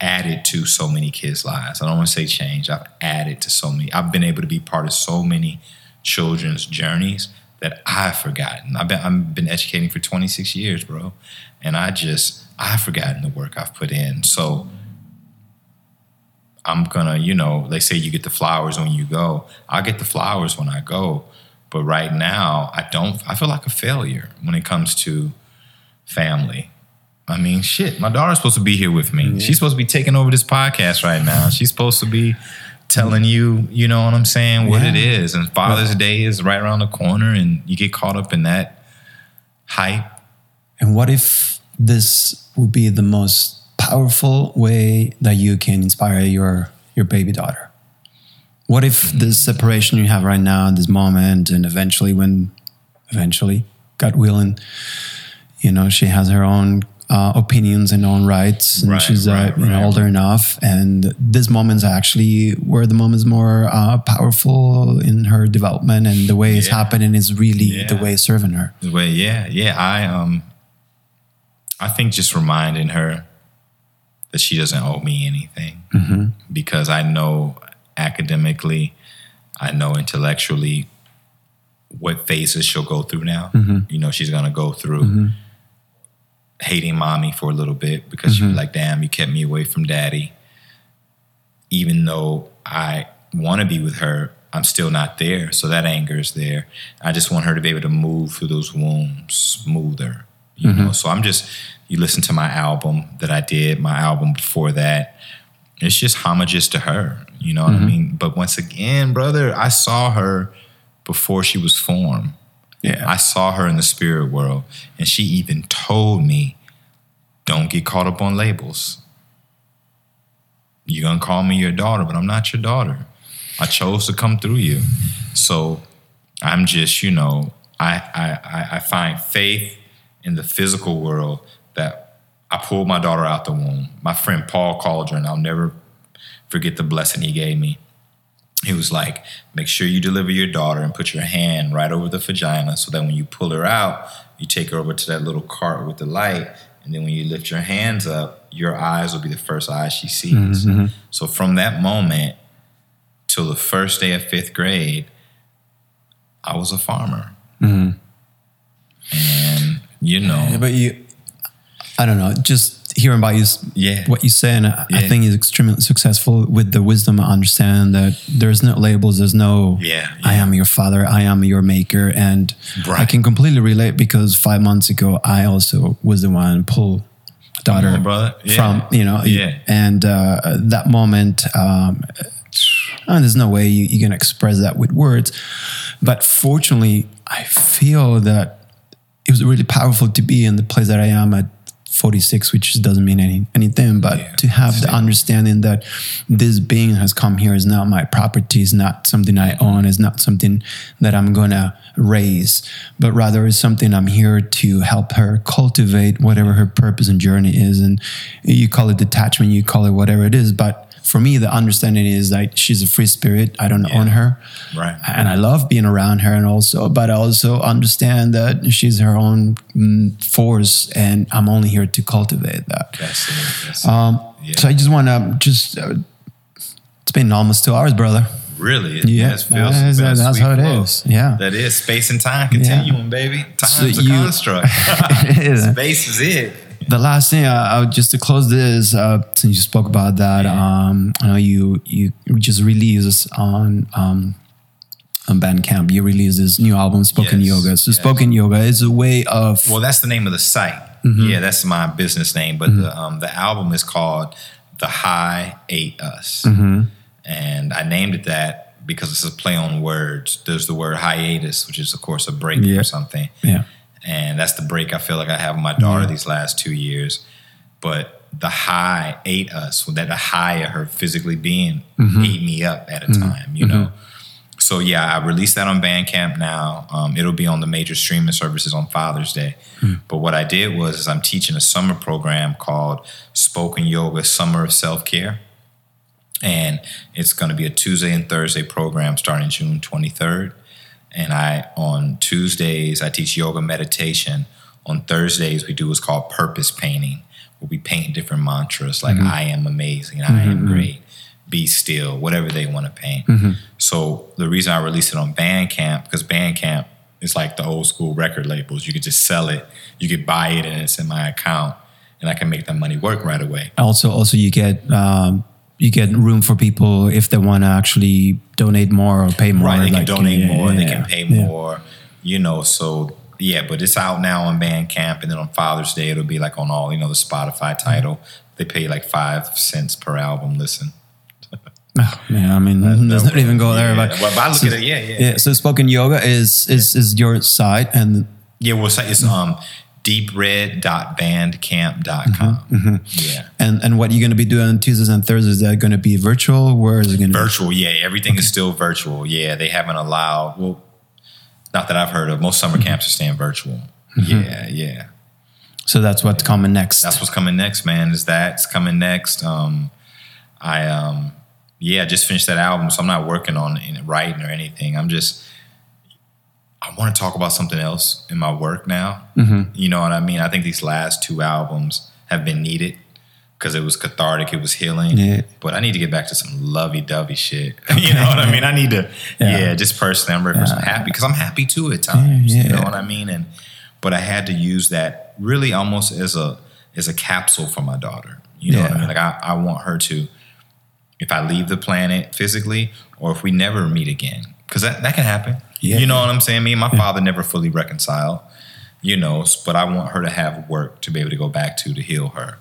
added to so many kids' lives. I don't want to say change. I've added to so many. I've been able to be part of so many children's journeys that I've forgotten. I've been I've been educating for 26 years, bro, and I just I've forgotten the work I've put in. So I'm gonna, you know, they say you get the flowers when you go. I get the flowers when I go, but right now I don't. I feel like a failure when it comes to family. I mean, shit, my daughter's supposed to be here with me. She's supposed to be taking over this podcast right now. She's supposed to be telling you, you know what I'm saying, what it Yeah. is. And Father's Day is right around the corner, and you get caught up in that hype. And what if this would be the most powerful way that you can inspire your your baby daughter? What if this separation you have right now, this moment, and eventually, when eventually, God willing, you know, she has her own uh, opinions and own rights, and Right, she's uh, right, you know, right. older enough, and this moment's actually where the moment's more uh, powerful in her development, and the way it's Yeah. happening is really the way it's serving her. Well, yeah, yeah. I um, I think just reminding her that she doesn't owe me anything because I know academically, I know intellectually what phases she'll go through now. You know, she's gonna go through hating mommy for a little bit because she'll be mm-hmm. like, "Damn, you kept me away from daddy." Even though I want to be with her, I'm still not there. So that anger is there. I just want her to be able to move through those wounds smoother. You mm-hmm. know, so I'm just you listen to my album that I did, my album before that. It's just homages to her. You know what I mm-hmm. mean? But once again, brother, I saw her before she was formed. Yeah. I saw her in the spirit world, and she even told me, "Don't get caught up on labels. You're gonna call me your daughter, but I'm not your daughter. I chose to come through you. So I'm just, you know, I I I- I find faith in the physical world that I pulled my daughter out the womb. My friend Paul Cauldron, I'll never forget the blessing he gave me. He was like, make sure you deliver your daughter and put your hand right over the vagina so that when you pull her out, you take her over to that little cart with the light. And then when you lift your hands up, your eyes will be the first eyes she sees. Mm-hmm, mm-hmm. So from that moment till the first day of fifth grade, I was a farmer. Mm-hmm. And, you know, Yeah, but you, I don't know, just hearing about you, Yeah. what you say, and I, I think is extremely successful with the wisdom. I understand that there's no labels, there's no, Yeah, I am your father, I am your maker. And I can completely relate because five months ago, I also was the one pull daughter on, brother. Yeah. from, you know, Yeah. and uh, that moment, um, oh, there's no way you, you can express that with words. But fortunately, I feel that it was really powerful to be in the place that I am at 46, which doesn't mean any, anything, but Yeah, to have the understanding that this being has come here is not my property, is not something I own, is not something that I'm gonna raise, but rather is something I'm here to help her cultivate whatever her purpose and journey is. And you call it detachment, you call it whatever it is, but for me, the understanding is like she's a free spirit. I don't own her Right. and I love being around her, and also, but I also understand that she's her own mm, force, and I'm only here to cultivate that. That's it. That's it. Um, Yeah. So I just want to just. Uh, it's been almost two hours, brother. Really? It Yeah, feels- that's- been a that's how it flow. is. Yeah. That is space and time continuum, baby. Time's So a you- construct. Space is it. The last thing, uh, I would just to close this, uh, since you spoke about that, um, I know you you just released on um, on Bandcamp. You released this new album, Spoken Yes, Yoga. So yes. Spoken Yoga is a way of Well, that's the name of the site. Mm-hmm. Yeah, that's my business name. But the um, the album is called "The High Ate Us," Mm-hmm. and I named it that because it's a play on words. There's the word hiatus, which is of course a break Yeah. or something, yeah. And that's the break I feel like I have with my daughter these last two years. But the high ate us. That the high of her physically being Mm-hmm. ate me up at a time. You know. So yeah, I released that on Bandcamp now. Um, it'll be on the major streaming services on Father's Day. But what I did was is I'm teaching a summer program called Spoken Yoga Summer of Self Care, and it's going to be a Tuesday and Thursday program starting June 23rd. And I on Tuesdays I teach yoga meditation. On Thursdays we do what's called purpose painting, where we paint different mantras like mm-hmm. "I am amazing," "I am mm-hmm. great." be still, whatever they want to paint. Mm-hmm. So the reason I released it on Bandcamp because Bandcamp is like the old school record labels. You could just sell it, you could buy it, and it's in my account, and I can make that money work right away. Also, also you get um, you get room for people if they want to actually donate more or pay more. Right, they can like, donate yeah, more, they can pay yeah. more, you know. So yeah, but it's out now on Bandcamp, and then on Father's Day it'll be like on all you know the Spotify Tidal. They pay like five cents per album listen. Oh, man, I mean, let's not even go there. Yeah, But, well, but I look so, at it, yeah, yeah, yeah. So spoken yoga is is is your site, and Yeah, well, it's, it's um deepred.bandcamp.com. Mm-hmm, Yeah. and and what you're going to be doing on Tuesdays and Thursdays? Is that going to be virtual? Where is it going to be? Virtual, yeah. Everything is still virtual. Yeah, they haven't allowed. Well, not that I've heard of. Most Mm-hmm. summer camps are staying virtual. Yeah, yeah. So that's what's coming next. That's what's coming next, man. Is that's coming next? Um, I um, yeah, I just finished that album, so I'm not working on writing or anything. I'm just. I want to talk about something else in my work now. Mm-hmm. You know what I mean? I think these last two albums have been needed because it was cathartic, it was healing. Yeah. But I need to get back to some lovey-dovey shit. you know what I mean? I need to, Yeah. yeah, just personally, I'm ready for some happy because I'm happy too at times. Yeah, You know what I mean? And but I had to use that really almost as a as a capsule for my daughter. You know what I mean? Like I, I want her to, if I leave the planet physically, or if we never meet again, because that, that can happen. Yeah. You know what I'm saying? Me and my father never fully reconciled. You know, but I want her to have work to be able to go back to to heal her.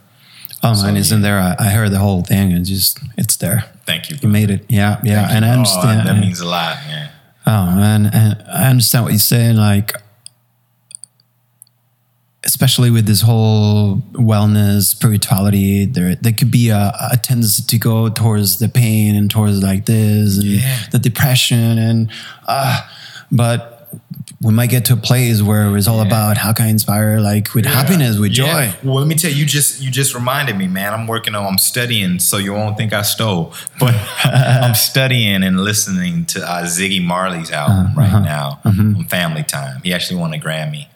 oh, so, mine isn't yeah. there. I, I heard the whole thing, and just it's there. Thank you. You made it. Yeah, yeah. And I Oh, understand. that means a lot, man. Oh man, and I understand what you're saying. Like, especially with this whole wellness, spirituality, there there could be a, a tendency to go towards the pain and towards like this and Yeah. the depression and uh, but we might get to a place where it's all about how can I inspire like with happiness, with joy. Yeah. Well, let me tell you, you just you just reminded me, man. I'm working on, I'm studying, so you won't think I stole. But I'm studying and listening to uh, Ziggy Marley's album uh-huh. right uh-huh. now mm-hmm. on Family Time. He actually won a Grammy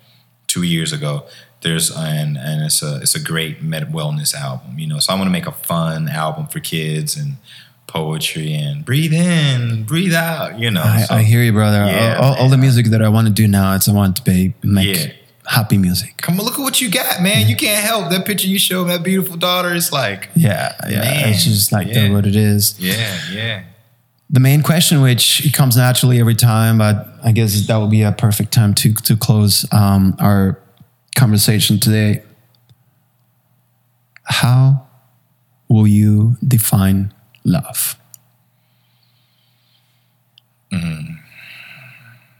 two years ago. There's and and it's a it's a great med wellness album, you know. So I want to make a fun album for kids and poetry and breathe in, breathe out, you know. I, So- I hear you, brother. Yeah, all, all the music that I want to do now, it's I want to be make Yeah. happy music. Come on, look at what you got, man. You can't help that picture you showed that beautiful daughter. It's like, Yeah, yeah. Man, it's just like yeah. what it is. yeah, yeah. the main question, which comes naturally every time, but I guess that will be a perfect time to to close um, our conversation today. How will you define love? Mm.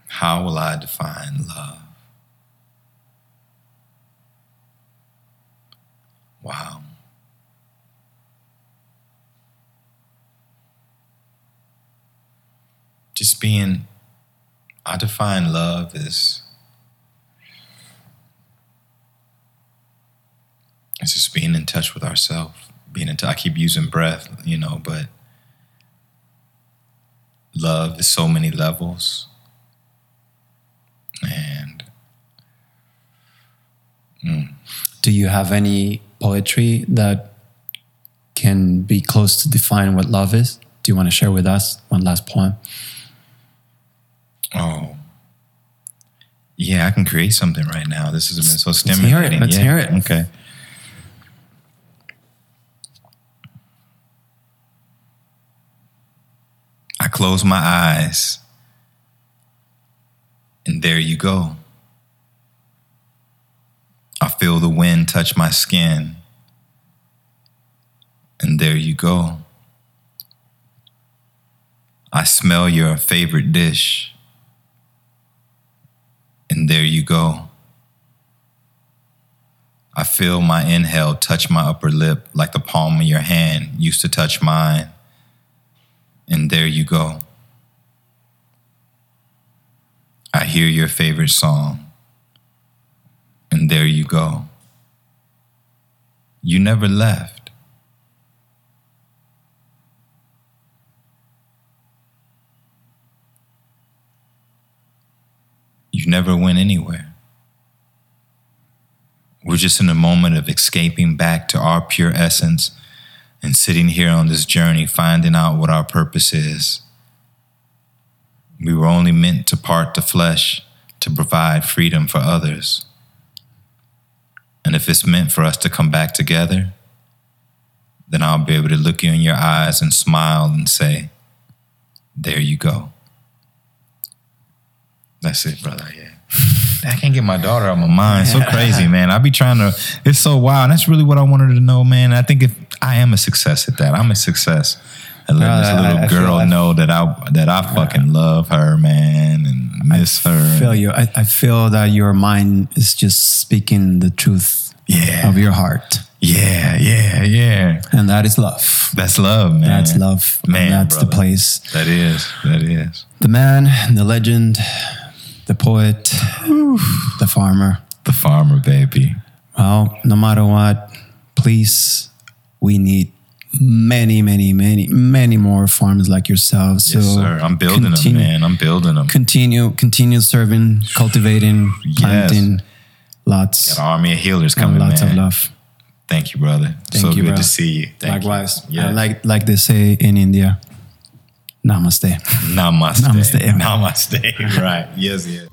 How will I define love? Wow. Just being, I define love as it's just being in touch with ourselves. Being. I keep using breath, you know, but love is so many levels. And mm. Do you have any poetry that can be close to define what love is? Do you want to share with us one last poem? oh, yeah, I can create something right now. This has been so Let's hear it. stimulating. Let's Yeah, hear it. Okay. I close my eyes, and there you go. I feel the wind touch my skin, and there you go. I smell your favorite dish, and there you go. I feel my inhale touch my upper lip like the palm of your hand used to touch mine, and there you go. I hear your favorite song, and there you go. You never left. You never went anywhere. We're just in a moment of escaping back to our pure essence and sitting here on this journey, finding out what our purpose is. We were only meant to part the flesh to provide freedom for others. And if it's meant for us to come back together, then I'll be able to look you in your eyes and smile and say, There you go. That's it, brother. Yeah. I can't get my daughter out of my mind. So crazy, man. I be trying to. It's so wild. That's really what I wanted to know, man. I think if I am a success at that, I'm a success at letting this little I feel girl that. know that I that I fucking love her, man, and miss her. feel you. I, I feel that your mind is just speaking the truth Yeah. of your heart. Yeah, yeah, yeah. And that is love. That's love, man. That's love. And Man, that's the place. That is. That is. The man, the legend, the poet, the farmer. The farmer, baby. Well, no matter what, please, we need many, many, many, many more farmers like yourself. So yes, sir. I'm building continue, them, man. I'm building them. Continue, continue serving, cultivating, Yes. planting, lots, Got an army of healers coming, lots man. of love. Thank you, brother. Thank so you, good bro. to see you. Thank Likewise, You. Yeah. Like like they say in India, Namaste. Namaste. Namaste. Namaste. right. Yes, yes.